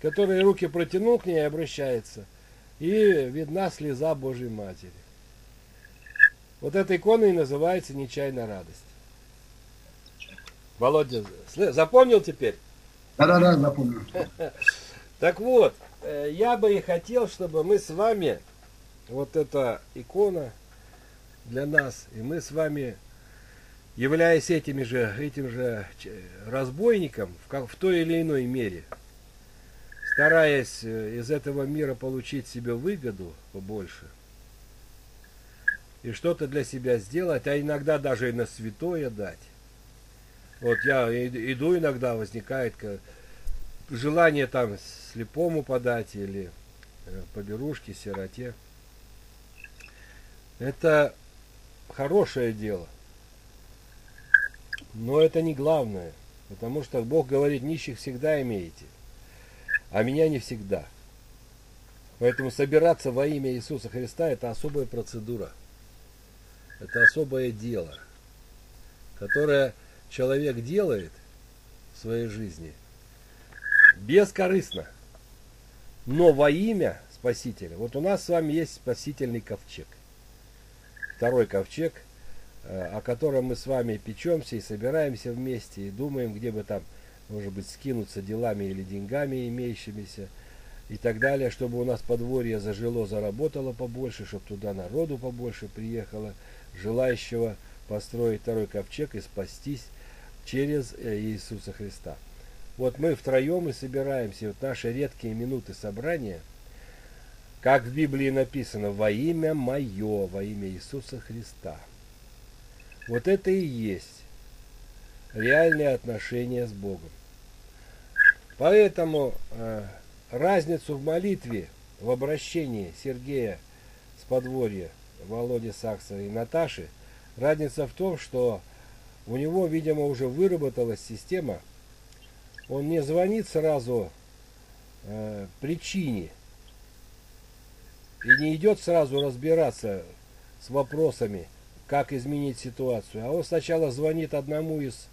который руки протянул к ней и обращается. И видна слеза Божьей Матери. Вот эта икона и называется «Нечаянная радость». Володя, запомнил теперь? Да-да-да, запомнил. Так вот, я бы и хотел, чтобы мы с вами, вот эта икона, для нас, и мы с вами, являясь этими же, этим же разбойником в, в той или иной мере, стараясь э, из этого мира получить себе выгоду побольше, и что-то для себя сделать, а иногда даже и на святое дать. Вот я иду иногда, возникает желание там слепому подать или э, поберушке, сироте. Это хорошее дело. Но это не главное. Потому что Бог говорит, нищих всегда имеете, а меня не всегда. Поэтому собираться во имя Иисуса Христа это особая процедура. Это особое дело, которое человек делает в своей жизни бескорыстно, но во имя Спасителя. Вот у нас с вами есть спасительный ковчег. Второй ковчег, э, о котором мы с вами печемся и собираемся вместе и думаем, где бы там, может быть, скинуться делами или деньгами имеющимися и так далее, чтобы у нас подворье зажило, заработало побольше, чтобы туда народу побольше приехало, желающего построить второй ковчег и спастись через э, Иисуса Христа. Вот мы втроем и собираемся, вот наши редкие минуты собрания, как в Библии написано, во имя Мое, во имя Иисуса Христа. Вот это и есть реальные отношения с Богом. Поэтому э, разницу в молитве, в обращении Сергея с подворья, Володи Сакса и Наташи, разница в том, что у него, видимо, уже выработалась система, он не звонит сразу э, причине и не идет сразу разбираться с вопросами, как изменить ситуацию, а он сначала звонит одному из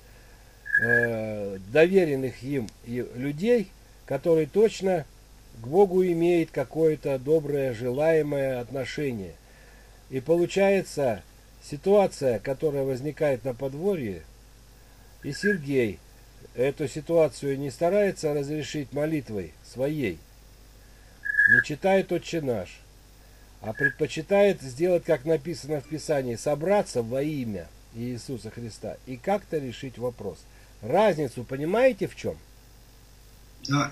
э, доверенных им людей, который точно к Богу имеет какое-то доброе, желаемое отношение. И получается, ситуация, которая возникает на подворье, и Сергей эту ситуацию не старается разрешить молитвой своей, не читает «Отче наш», а предпочитает сделать, как написано в Писании, собраться во имя Иисуса Христа и как-то решить вопрос. Разницу понимаете в чем? Да.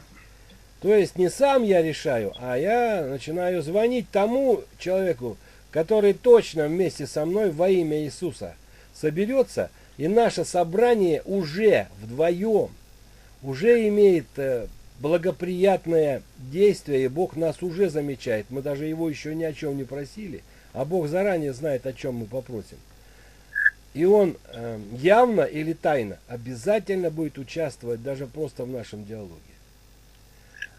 То есть не сам я решаю, а я начинаю звонить тому человеку, который точно вместе со мной во имя Иисуса соберется, и наше собрание уже вдвоем, уже имеет э, благоприятное действие, и Бог нас уже замечает. Мы даже его еще ни о чем не просили, а Бог заранее знает, о чем мы попросим. И он э, явно или тайно обязательно будет участвовать даже просто в нашем диалоге.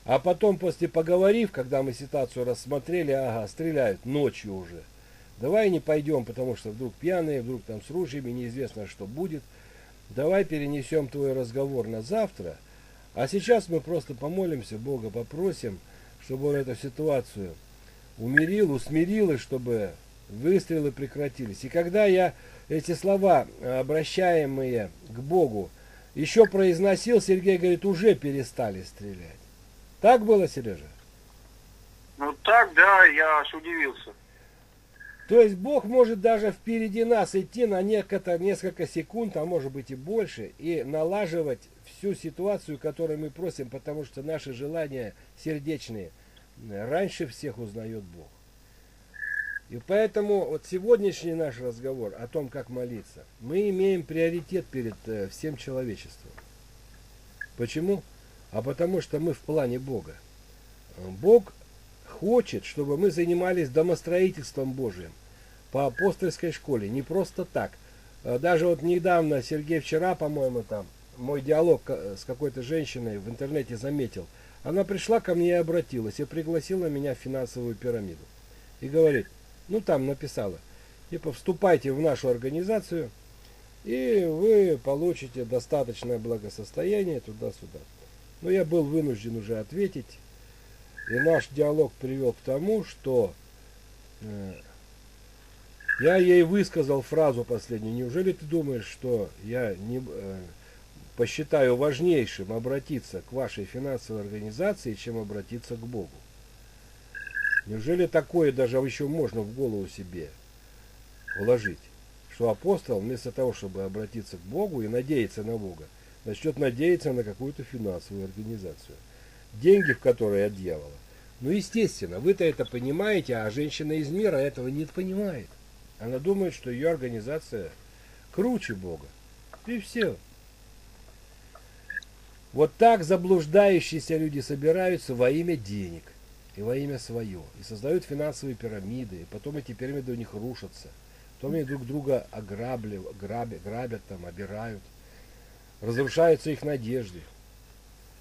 А потом, после поговорив, когда мы ситуацию рассмотрели, ага, стреляют ночью уже. Давай не пойдем, потому что вдруг пьяные, вдруг там с ружьями, неизвестно, что будет. Давай перенесем твой разговор на завтра. А сейчас мы просто помолимся Бога, попросим, чтобы он эту ситуацию умерил, усмирил, и чтобы выстрелы прекратились. И когда я эти слова, обращаемые к Богу, еще произносил, Сергей говорит, уже перестали стрелять. Так было, Сережа? Ну так, да, я аж удивился. То есть Бог может даже впереди нас идти на несколько, несколько секунд, а может быть и больше, и налаживать всю ситуацию, которую мы просим, потому что наши желания сердечные раньше всех узнает Бог. И поэтому вот сегодняшний наш разговор о том, как молиться, мы имеем приоритет перед э, всем человечеством. Почему? а потому что мы в плане Бога. Бог хочет, чтобы мы занимались домостроительством Божьим по апостольской школе, не просто так. Даже вот недавно, Сергей вчера, по-моему, там, мой диалог с какой-то женщиной в интернете заметил. Она пришла ко мне и обратилась, и пригласила меня в финансовую пирамиду. И говорит, ну там написала, типа вступайте в нашу организацию, и вы получите достаточное благосостояние туда-сюда. Но я был вынужден уже ответить. И наш диалог привел к тому, что э, я ей высказал фразу последнюю. Неужели ты думаешь, что я не, э, посчитаю важнейшим обратиться к вашей финансовой организации, чем обратиться к Богу? Неужели такое даже еще можно в голову себе вложить, что апостол вместо того, чтобы обратиться к Богу и надеяться на Бога, начнет надеяться на какую-то финансовую организацию, деньги в которой от дьявола. Ну, естественно, вы-то это понимаете, а женщина из мира этого не понимает. Она думает, что ее организация круче Бога. И все. Вот так заблуждающиеся люди собираются во имя денег и во имя свое. И создают финансовые пирамиды, и потом эти пирамиды у них рушатся. Потом они друг друга ограбли, грабят, грабят там, обирают. Разрушаются их надежды.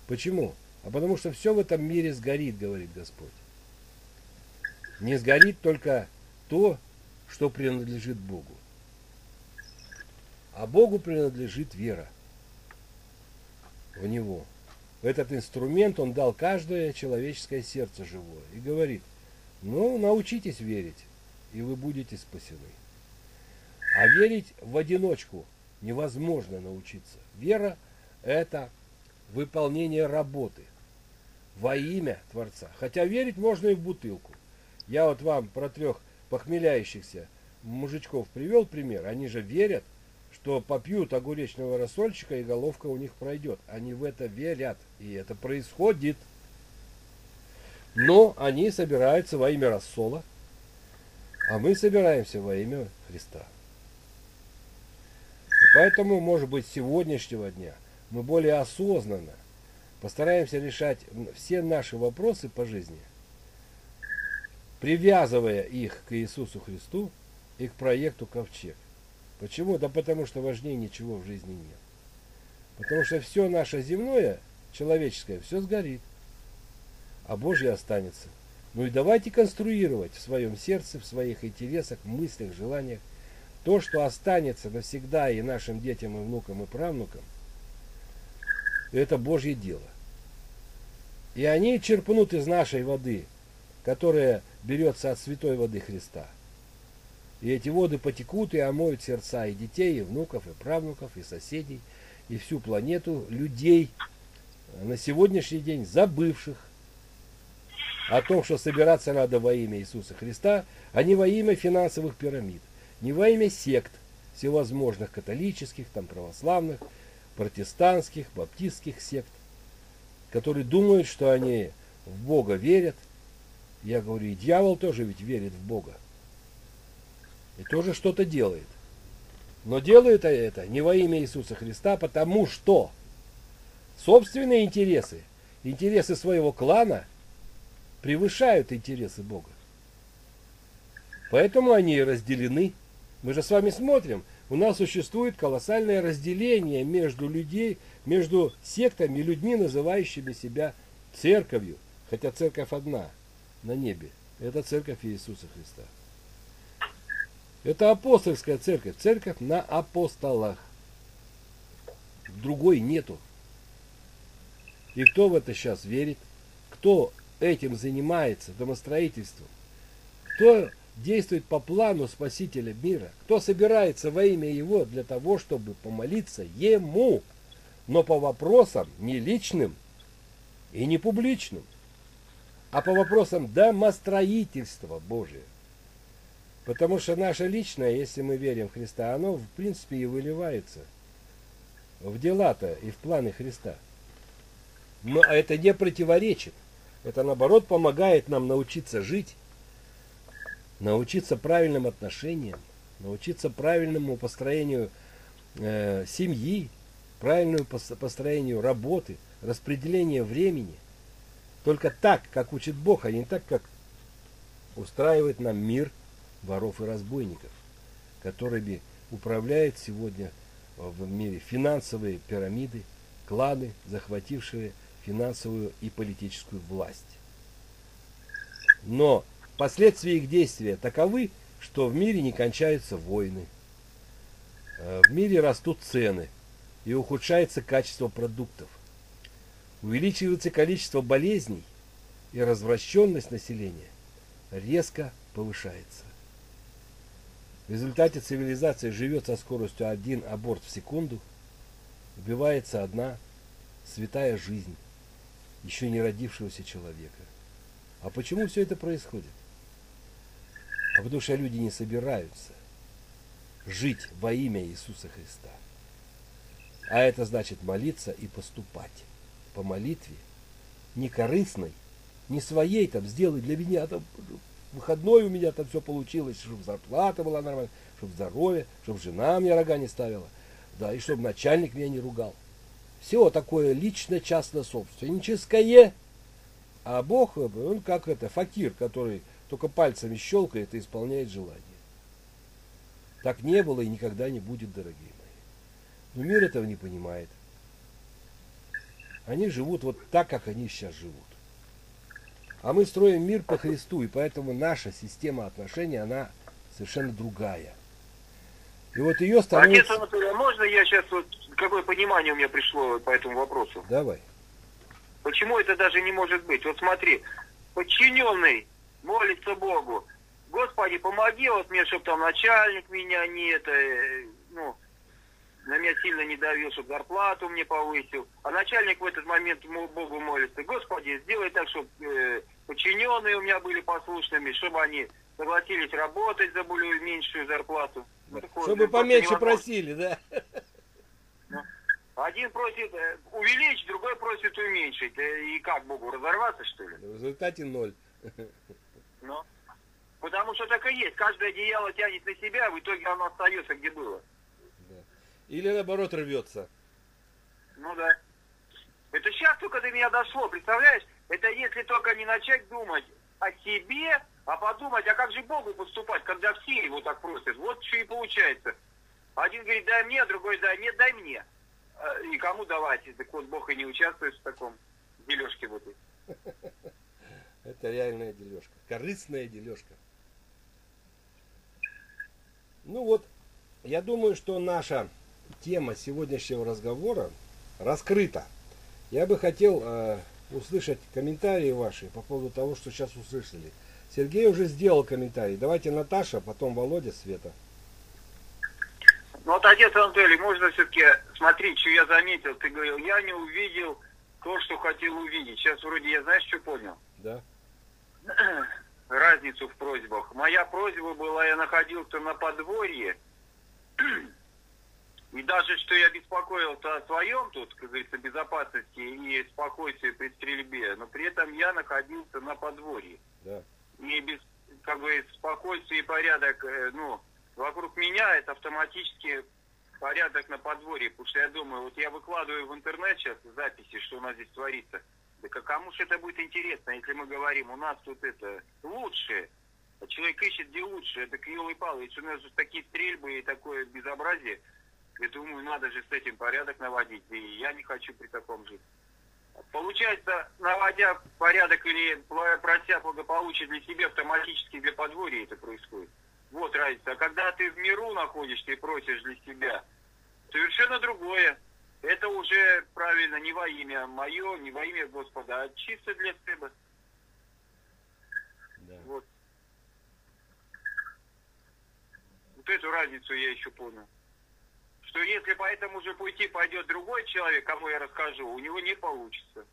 Почему? А потому что все в этом мире сгорит, говорит Господь. Не сгорит только то, что принадлежит Богу. А Богу принадлежит вера в Него. Этот инструмент Он дал каждое человеческое сердце живое. И говорит, ну, научитесь верить, и вы будете спасены. А верить в одиночку невозможно научиться. Вера – это выполнение работы во имя Творца. Хотя верить можно и в бутылку. Я вот вам про трех похмеляющихся мужичков привел пример. Они же верят, что попьют огуречного рассольчика и головка у них пройдет. Они в это верят, и это происходит. Но они собираются во имя рассола, а мы собираемся во имя Христа. И поэтому, может быть, с сегодняшнего дня мы более осознанно постараемся решать все наши вопросы по жизни, привязывая их к Иисусу Христу и к проекту Ковчег. Почему? Да потому что важнее ничего в жизни нет. Потому что все наше земное, человеческое, все сгорит, а Божье останется. Ну и давайте конструировать в своем сердце, в своих интересах, мыслях, желаниях то, что останется навсегда и нашим детям, и внукам, и правнукам, это Божье дело. И они черпнут из нашей воды, которая берется от святой воды Христа. И эти воды потекут и омоют сердца и детей, и внуков, и правнуков, и соседей, и всю планету людей, на сегодняшний день забывших о том, что собираться надо во имя Иисуса Христа, а не во имя финансовых пирамид, не во имя сект всевозможных католических, там православных, протестантских, баптистских сект, которые думают, что они в Бога верят. Я говорю, и дьявол тоже ведь верит в Бога и тоже что-то делает. Но делает это не во имя Иисуса Христа, потому что собственные интересы, интересы своего клана превышают интересы Бога. Поэтому они разделены. Мы же с вами смотрим, у нас существует колоссальное разделение между людей, между сектами и людьми, называющими себя церковью. Хотя церковь одна на небе. Это церковь Иисуса Христа. Это апостольская церковь, церковь на апостолах. Другой нету. И кто в это сейчас верит? Кто этим занимается, домостроительством? Кто действует по плану Спасителя мира? Кто собирается во имя Его для того, чтобы помолиться Ему, но по вопросам не личным и не публичным, а по вопросам домостроительства Божия? Потому что наше личное, если мы верим в Христа, оно в принципе и выливается в дела-то и в планы Христа. Но это не противоречит. Это наоборот помогает нам научиться жить, научиться правильным отношениям, научиться правильному построению э, семьи, правильному построению работы, распределению времени. Только так, как учит Бог, а не так, как устраивает нам мир – воров и разбойников, которыми управляют сегодня в мире финансовые пирамиды, кланы, захватившие финансовую и политическую власть. Но последствия их действия таковы, что в мире не кончаются войны, э, в мире растут цены и ухудшается качество продуктов, увеличивается количество болезней и развращенность населения резко повышается. В результате цивилизация живет со скоростью один аборт в секунду, убивается одна святая жизнь еще не родившегося человека. А почему все это происходит? А потому что люди не собираются жить во имя Иисуса Христа. А это значит молиться и поступать по молитве, не корыстной, не своей, там, сделай для меня, там, выходной у меня там все получилось, чтобы зарплата была нормальная, чтобы здоровье, чтобы жена мне рога не ставила, да, и чтобы начальник меня не ругал. Все такое личное, частное, собственническое, а Бог, он как это, факир, который только пальцами щелкает и исполняет желание. Так не было и никогда не будет, дорогие мои. Но мир этого не понимает. Они живут вот так, как они сейчас живут. А мы строим мир по Христу, и поэтому наша система отношений, она совершенно другая. И вот ее Отец становится... Анатолий, а можно я сейчас вот какое понимание у меня пришло по этому вопросу? Давай. Почему это даже не может быть? Вот смотри, подчиненный молится Богу. Господи, помоги вот мне, чтобы там начальник меня не это, э, ну, на меня сильно не давил, чтобы зарплату мне повысил. А начальник в этот момент мо- Богу молится. Господи, сделай так, чтобы э, подчиненные у меня были послушными, чтобы они согласились работать за более меньшую зарплату. Такое, Чтобы поменьше просили, да? Один просит э, увеличить, другой просит уменьшить. Э, И как Богу, разорваться, что ли? В результате ноль. Ну. Потому что так и есть. Каждое одеяло тянет на себя, в итоге оно остается где было. Или наоборот рвется. Ну да. Это сейчас только до меня дошло, представляешь? Это если только не начать думать о себе, а подумать, а как же Богу поступать, когда все его так просят. Вот что и получается. Один говорит, дай мне, другой дай, нет, дай мне. А, И кому давать? Так вот Бог и не участвует в таком дележке вот этой. Это реальная дележка. Корыстная дележка. Ну вот, я думаю, что наша тема сегодняшнего разговора раскрыта. Я бы хотел э, услышать комментарии ваши по поводу того, что сейчас услышали. Сергей уже сделал комментарий. Давайте Наташа, потом Володя, Света. Ну вот, отец Анатолий, можно все-таки смотреть, что я заметил. Ты говорил, я не увидел то, что хотел увидеть. Сейчас вроде я, знаешь, что понял? Да? Разницу в просьбах. Моя просьба была, я находился на подворье, и даже что я беспокоился о своем тут, как говорится, безопасности и спокойствии при стрельбе, но при этом я находился на подворье. Да. И без, как бы, спокойствие и порядок, э, ну, вокруг меня это автоматически порядок на подворье, потому что я думаю, вот я выкладываю в интернет сейчас записи, что у нас здесь творится. Да к- кому же это будет интересно, если мы говорим, у нас тут это лучше, а человек ищет где лучше, это елы палы если у нас же такие стрельбы и такое безобразие, я думаю, надо же с этим порядок наводить, и я не хочу при таком жить. Получается, наводя порядок или прося благополучие для себя, автоматически для подворья это происходит. Вот разница. А когда ты в миру находишься и просишь для себя, совершенно другое. Это уже правильно не во имя мое, не во имя Господа, а чисто для себя. Да. Вот. Вот эту разницу я еще понял. Что если по этому же пути пойдет другой человек, кому я расскажу, у него не получится.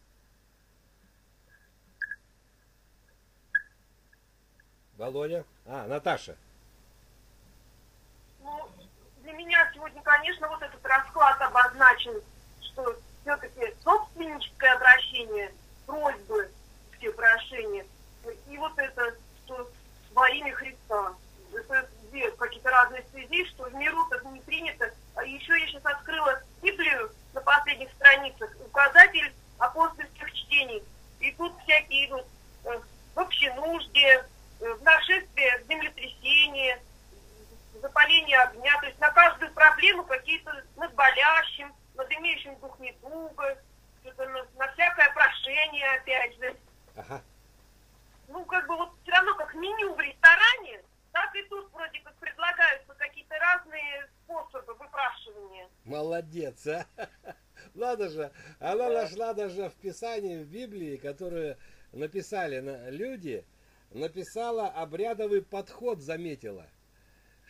Володя? А, Наташа. Ну, для меня сегодня, конечно, вот этот расклад обозначен, что все-таки собственническое обращение, просьбы, все прошения, и вот это, что во имя Христа. Это две какие-то разные связи, что в миру так не принято. А еще я сейчас открыла Библию на последних страницах, указатель апостольских чтений. И тут всякие идут э, в общенужде, э, в нашествие, землетрясение, запаление огня, то есть на каждую проблему какие-то над болящим, над имеющим дух недуга, на, на всякое прошение, опять же. Ага. Ну, как бы вот все равно как меню в ресторане, так и тут вроде как предлагаются какие-то разные способы выпрашивания. Молодец, а? Надо же, она нашла даже в Писании, в Библии, которую написали на- люди, написала обрядовый подход, заметила,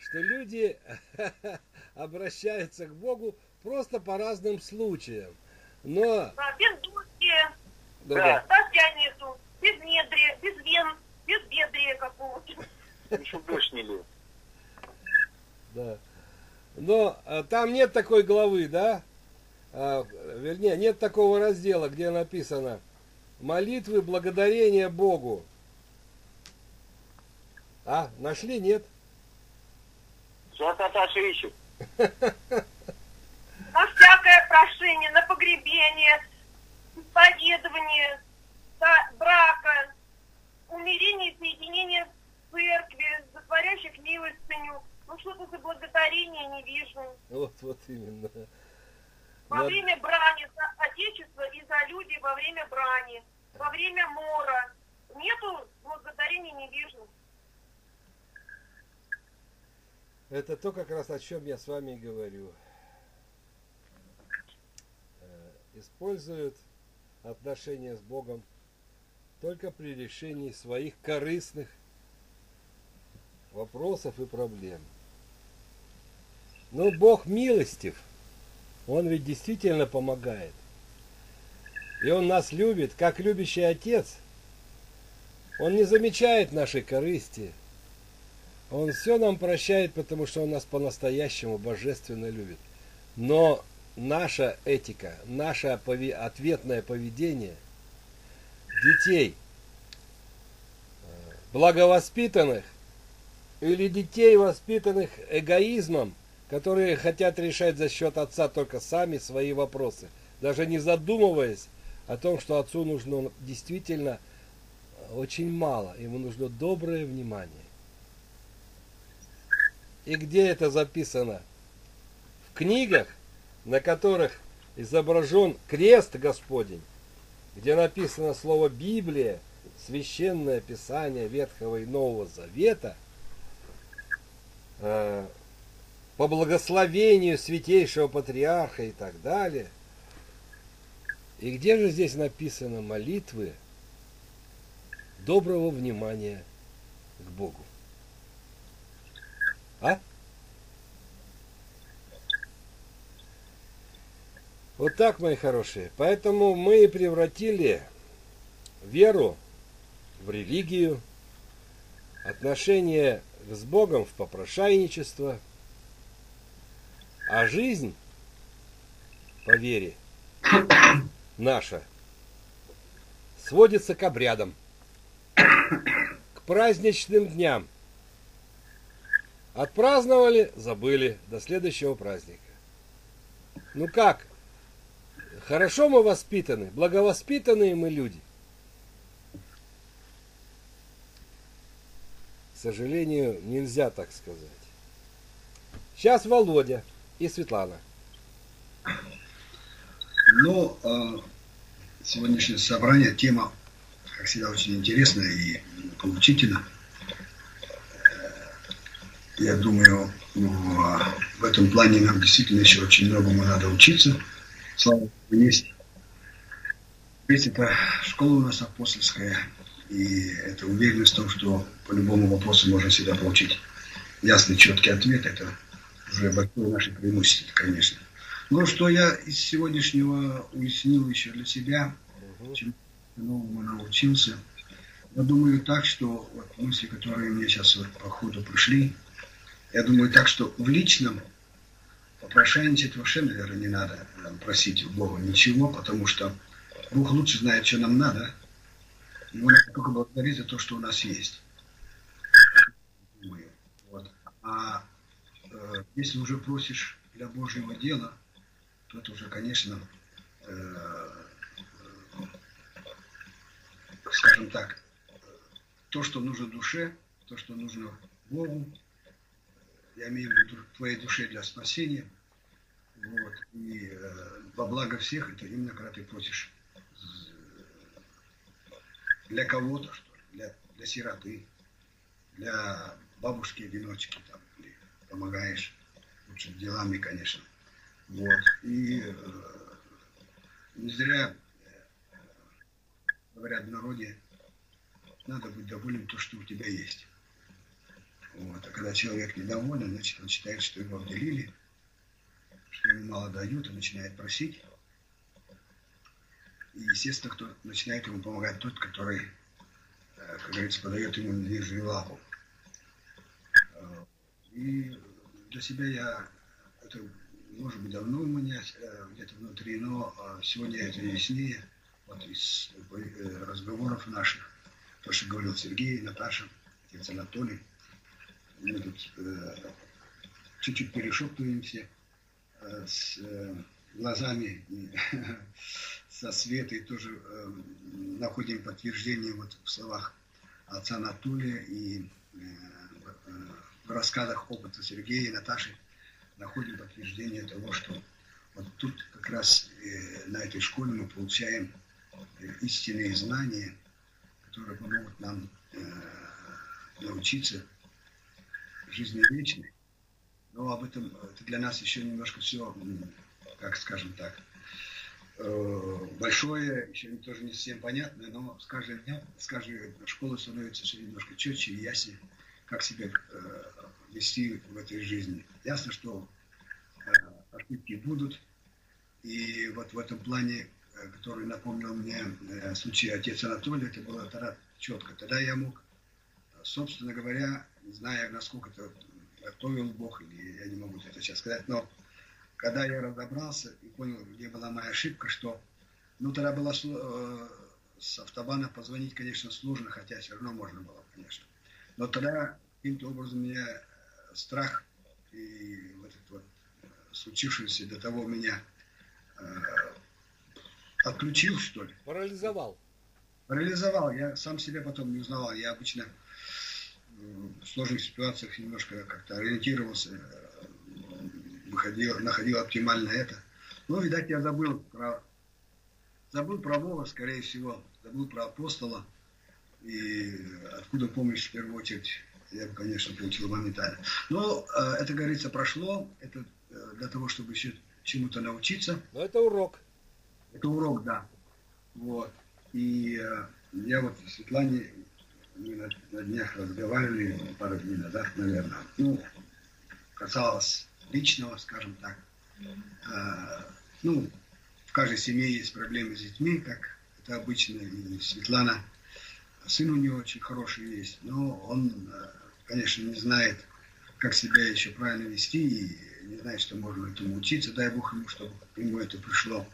что люди обращаются к Богу просто по разным случаям. Но, Да, без дождя, да, дождя нету, без недрия, без вен, без бедрия какого-то. Ну, чтоб дождь не лил. да. Но а, там нет такой главы, да? А, вернее, нет такого раздела, где написано молитвы благодарения Богу. А, нашли? Нет? Сейчас Наташа ищет. На всякое прошение, на погребение, исповедование, брака, умерение и соединение в церкви, затворящих милостыню. Ну что-то за благодарение не вижу. Вот, вот именно. Во Над- время брани за Отечество и за люди во время брани, во время мора. Нету благодарения не вижу. Это то, как раз о чем я с вами говорю. Э, Используют отношения с Богом только при решении своих корыстных вопросов и проблем. Но Бог милостив. Он ведь действительно помогает. И Он нас любит, как любящий отец. Он не замечает нашей корысти. Он все нам прощает, потому что Он нас по-настоящему божественно любит. Но наша этика, наше ответное поведение детей, э, благовоспитанных или детей, воспитанных эгоизмом, которые хотят решать за счет отца только сами свои вопросы, даже не задумываясь о том, что отцу нужно действительно очень мало, ему нужно доброе внимание. И где это записано? В книгах, на которых изображен крест Господень, где написано слово Библия, священное писание Ветхого и Нового Завета, э, по благословению святейшего патриарха и так далее. И где же здесь написано молитвы доброго внимания к Богу? А? Вот так, мои хорошие. Поэтому мы превратили веру в религию, отношение с Богом в попрошайничество, а жизнь по вере наша сводится к обрядам, к праздничным дням. Отпраздновали, забыли до следующего праздника. Ну как? Хорошо мы воспитаны, благовоспитанные мы люди. К сожалению, нельзя так сказать. Сейчас Володя и Светлана. Ну, э, сегодняшнее собрание, тема, как всегда, очень интересная и поучительна. Я думаю, в этом плане нам действительно еще очень многому надо учиться. Слава Богу, есть. Ведь это школа у нас апостольская, и это уверенность в том, что по любому вопросу можно всегда получить ясный, четкий ответ. Это уже большое наше преимущество, конечно. Но что я из сегодняшнего уяснил еще для себя, чему новому научился, я думаю так, что вот мысли, которые мне сейчас вот по ходу пришли, я думаю так, что в личном попрошайничать вообще, наверное, не надо просить у Бога ничего, потому что Бог лучше знает, что нам надо. Его надо только благодарить за то, что у нас есть. Вот. А э, если уже просишь для Божьего дела, то это уже, конечно, э, скажем так, то, что нужно душе, то, что нужно Богу, я имею в виду твоей душе для спасения, вот, и э, во благо всех, это именно когда ты просишь для кого-то, что ли, для, для сироты, для бабушки-одиночки, там, или помогаешь лучше делами, конечно. Вот. И э, не зря э, говорят в народе, надо быть доволен то, что у тебя есть. Вот. А когда человек недоволен, значит, он считает, что его обделили, что ему мало дают, и начинает просить. И, естественно, кто начинает ему помогать тот, который, э, как говорится, подает ему медвежью лапу. Э, И для себя я это, может быть, давно у меня э, где-то внутри, но сегодня это яснее, вот из разговоров наших, то, что говорил Сергей, Наташа, отец Анатолий, мы тут э, чуть-чуть перешептываемся э, с э, глазами и со Светой тоже э, находим подтверждение вот в словах отца Анатолия и в рассказах опыта Сергея и Наташи находим подтверждение того, что вот тут как раз на этой школе мы получаем истинные знания, которые помогут нам научиться жизни вечной. Но об этом это для нас еще немножко все, как скажем так, большое, еще тоже не совсем понятное, но с каждым днем, с каждой школы становится все немножко четче и яснее как себя э, вести в этой жизни. Ясно, что э, ошибки будут. И вот в этом плане, э, который напомнил мне э, случай отец Анатолия, это было тогда четко. Тогда я мог, собственно говоря, не знаю, насколько это готовил Бог, или я не могу это сейчас сказать, но когда я разобрался и понял, где была моя ошибка, что, ну, тогда было э, с автобана позвонить, конечно, сложно, хотя все равно можно было, конечно. Но тогда каким-то образом меня э, страх и вот это вот э, случившееся до того меня э, отключил, что ли. Парализовал. Парализовал. Я сам себя потом не узнавал. Я обычно в сложных ситуациях немножко как-то ориентировался, выходил, находил оптимально это. Но, видать, я забыл про, забыл про Бога, скорее всего, забыл про апостола. И откуда помощь в первую очередь я бы, конечно, получил моментально. Но э, это, говорится, прошло. Это э, для того, чтобы еще чему-то научиться. Но это урок. Это урок, да. Вот. И э, я вот Светлане мы на, на днях разговаривали, пару дней назад, наверное. Ну, касалось личного, скажем так. Э, ну, в каждой семье есть проблемы с детьми, как это обычно. И Светлана, сын у нее очень хороший есть, но он э, конечно, не знает, как себя еще правильно вести, и не знает, что можно этому учиться. Дай Бог ему, чтобы ему это пришло.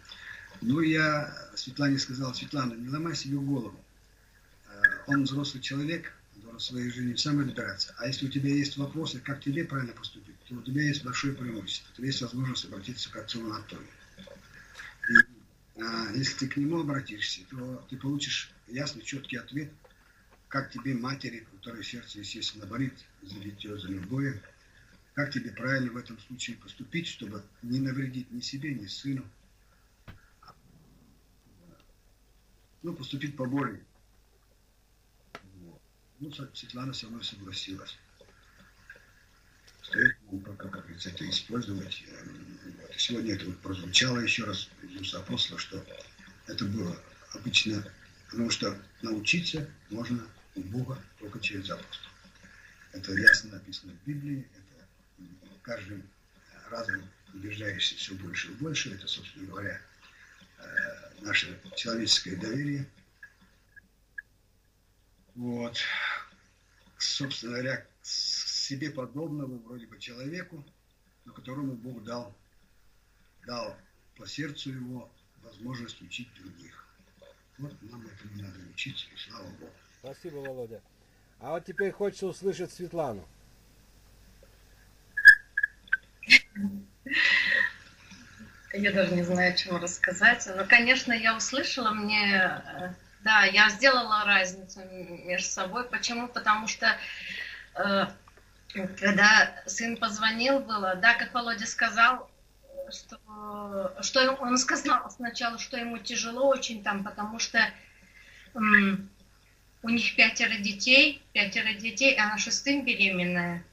Ну, я Светлане сказал, Светлана, не ломай себе голову. Он взрослый человек, должен своей жизни сам разбираться. А если у тебя есть вопросы, как тебе правильно поступить, то у тебя есть большое преимущество. У тебя есть возможность обратиться к отцу Анатолию. И а, если ты к нему обратишься, то ты получишь ясный, четкий ответ – как тебе, матери, у которой сердце, естественно, болит за дитё, за любое, как тебе правильно в этом случае поступить, чтобы не навредить ни себе, ни сыну. Ну, поступить поболее. Ну, Светлана со мной согласилась. Стоит пока, как говорится, это использовать. И сегодня это вот прозвучало еще раз из апостола, что это было обычно, потому что научиться можно у Бога только через апостол. Это ясно написано в Библии, это каждым разом убеждаешься все больше и больше. Это, собственно говоря, э, наше человеческое доверие. Вот. Собственно говоря, себе подобного вроде бы человеку, но которому Бог дал, дал по сердцу его возможность учить других. Вот нам этому надо учиться, и слава Богу. Спасибо, Володя. А вот теперь хочется услышать Светлану. Я даже не знаю, чего рассказать. Но, конечно, я услышала, мне, э, да, я сделала разницу между собой. Почему? Потому что э, когда сын позвонил было, да, как Володя сказал, что, что он сказал сначала, что ему тяжело очень там, потому что у них пятеро детей, пятеро детей, а она шестым беременная.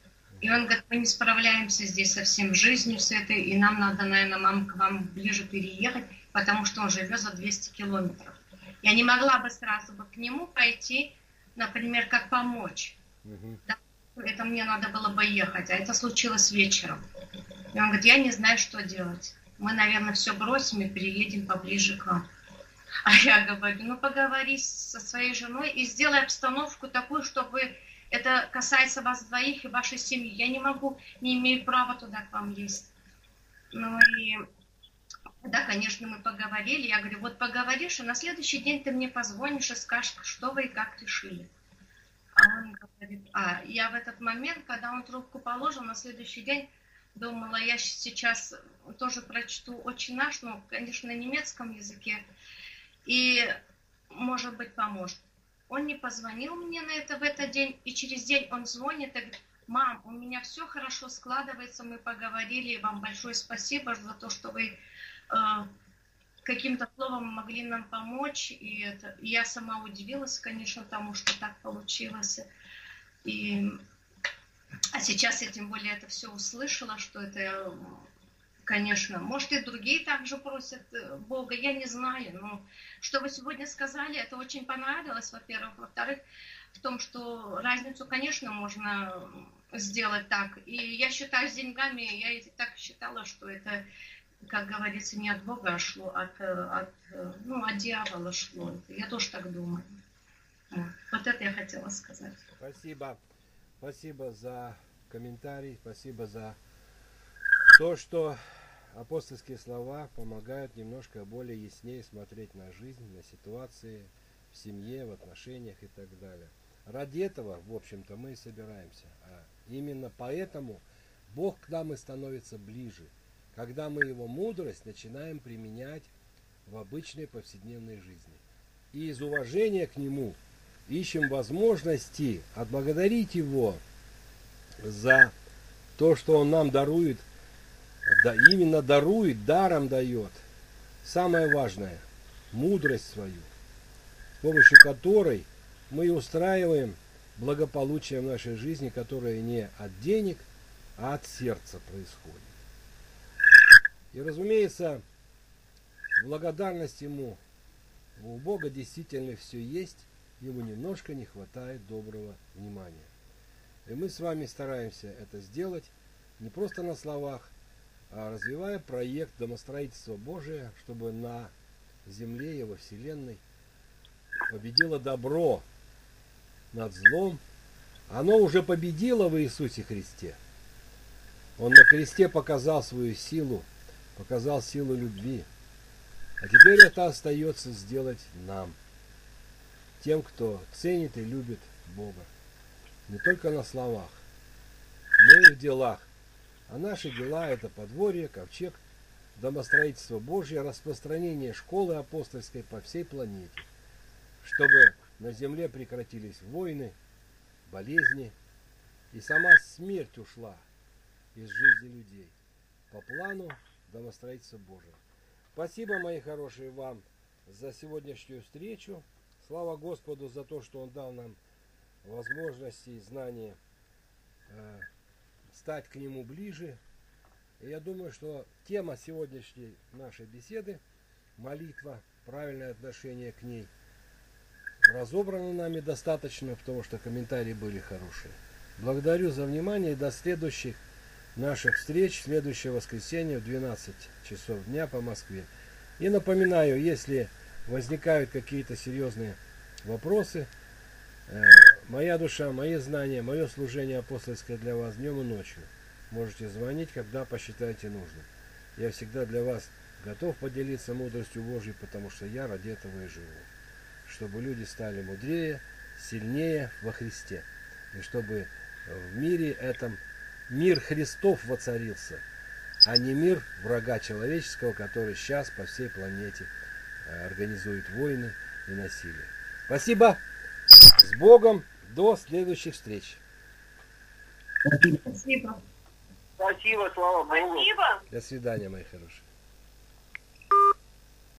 И он говорит, мы не справляемся здесь со всем жизнью, с этой, и нам надо, наверное, мам, к вам ближе переехать, потому что он живет за 200 километров. Я не могла бы сразу бы к нему пойти, например, как помочь. Угу. Да, это мне надо было бы ехать, а это случилось вечером. И он говорит, я не знаю, что делать. Мы, наверное, все бросим и переедем поближе к вам. А я говорю, ну поговори со своей женой и сделай обстановку такую, чтобы это касается вас двоих и вашей семьи. Я не могу, не имею права туда к вам есть. Ну и да, конечно, мы поговорили. Я говорю, вот поговоришь, а на следующий день ты мне позвонишь и скажешь, что вы и как решили. А он говорит, а я в этот момент, когда он трубку положил, на следующий день думала, я сейчас тоже прочту очень наш, ну, конечно, на немецком языке, и, может быть, поможет. Он не позвонил мне на это в этот день, и через день он звонит и говорит, мам, у меня все хорошо складывается, мы поговорили, вам большое спасибо за то, что вы каким-то словом могли нам помочь, и это, я сама удивилась, конечно, тому, что так получилось, и а сейчас я тем более это все услышала, что это, конечно, может и другие также просят э, Бога, я не знаю, но что вы сегодня сказали, это очень понравилось, во-первых. Во-вторых, в том, что разницу, конечно, можно сделать так. И я считаю, с деньгами, я так считала, что это, как говорится, не от Бога шло, от, э, от, э, ну, от дьявола шло. Я тоже так думаю. Вот. вот это я хотела сказать. Спасибо. Спасибо за комментарий, спасибо за то, что апостольские слова помогают немножко более яснее смотреть на жизнь, на ситуации в семье, в отношениях и так далее. Ради этого, в общем-то, мы и собираемся. А именно поэтому Бог к нам и становится ближе, когда мы Его мудрость начинаем применять в обычной повседневной жизни. И из уважения к Нему ищем возможности отблагодарить Его за то, что Он нам дарует, да, именно дарует, даром дает. Самое важное, мудрость свою, с помощью которой мы устраиваем благополучие в нашей жизни, которое не от денег, а от сердца происходит. И, разумеется, благодарность Ему у Бога действительно все есть, ему немножко не хватает доброго внимания. И мы с вами стараемся это сделать не просто на словах, а развивая проект домостроительства Божия, чтобы на земле и во Вселенной победило добро над злом. Оно уже победило в Иисусе Христе. Он на кресте показал свою силу, показал силу любви. А теперь это остается сделать нам – тем, кто ценит и любит Бога. Не только на словах, но и в делах. А наши дела – это подворье, ковчег, домостроительство Божье, распространение школы апостольской по всей планете, чтобы на земле прекратились войны, болезни, и сама смерть ушла из жизни людей по плану домостроительства Божьего. Спасибо, мои хорошие, вам за сегодняшнюю встречу. Слава Господу за то, что Он дал нам возможности и знания э, стать к Нему ближе. И я думаю, что тема сегодняшней нашей беседы – молитва, правильное отношение к ней – разобрана нами достаточно, потому что комментарии были хорошие. Благодарю за внимание и до следующих наших встреч, следующее воскресенье в 12 часов дня по Москве. И напоминаю, если возникают какие-то серьезные вопросы, э, моя душа, мои знания, мое служение апостольское для вас днем и ночью. Можете звонить, когда посчитаете нужным. Я всегда для вас готов поделиться мудростью Божьей, потому что я ради этого и живу. Чтобы люди стали мудрее, сильнее во Христе. И чтобы в мире этом мир Христов воцарился, а не мир врага человеческого, который сейчас по всей планете Э, организует войны и насилие. Спасибо. С Богом. До следующих встреч. Спасибо. Спасибо, слава Богу. Спасибо. До свидания, мои хорошие.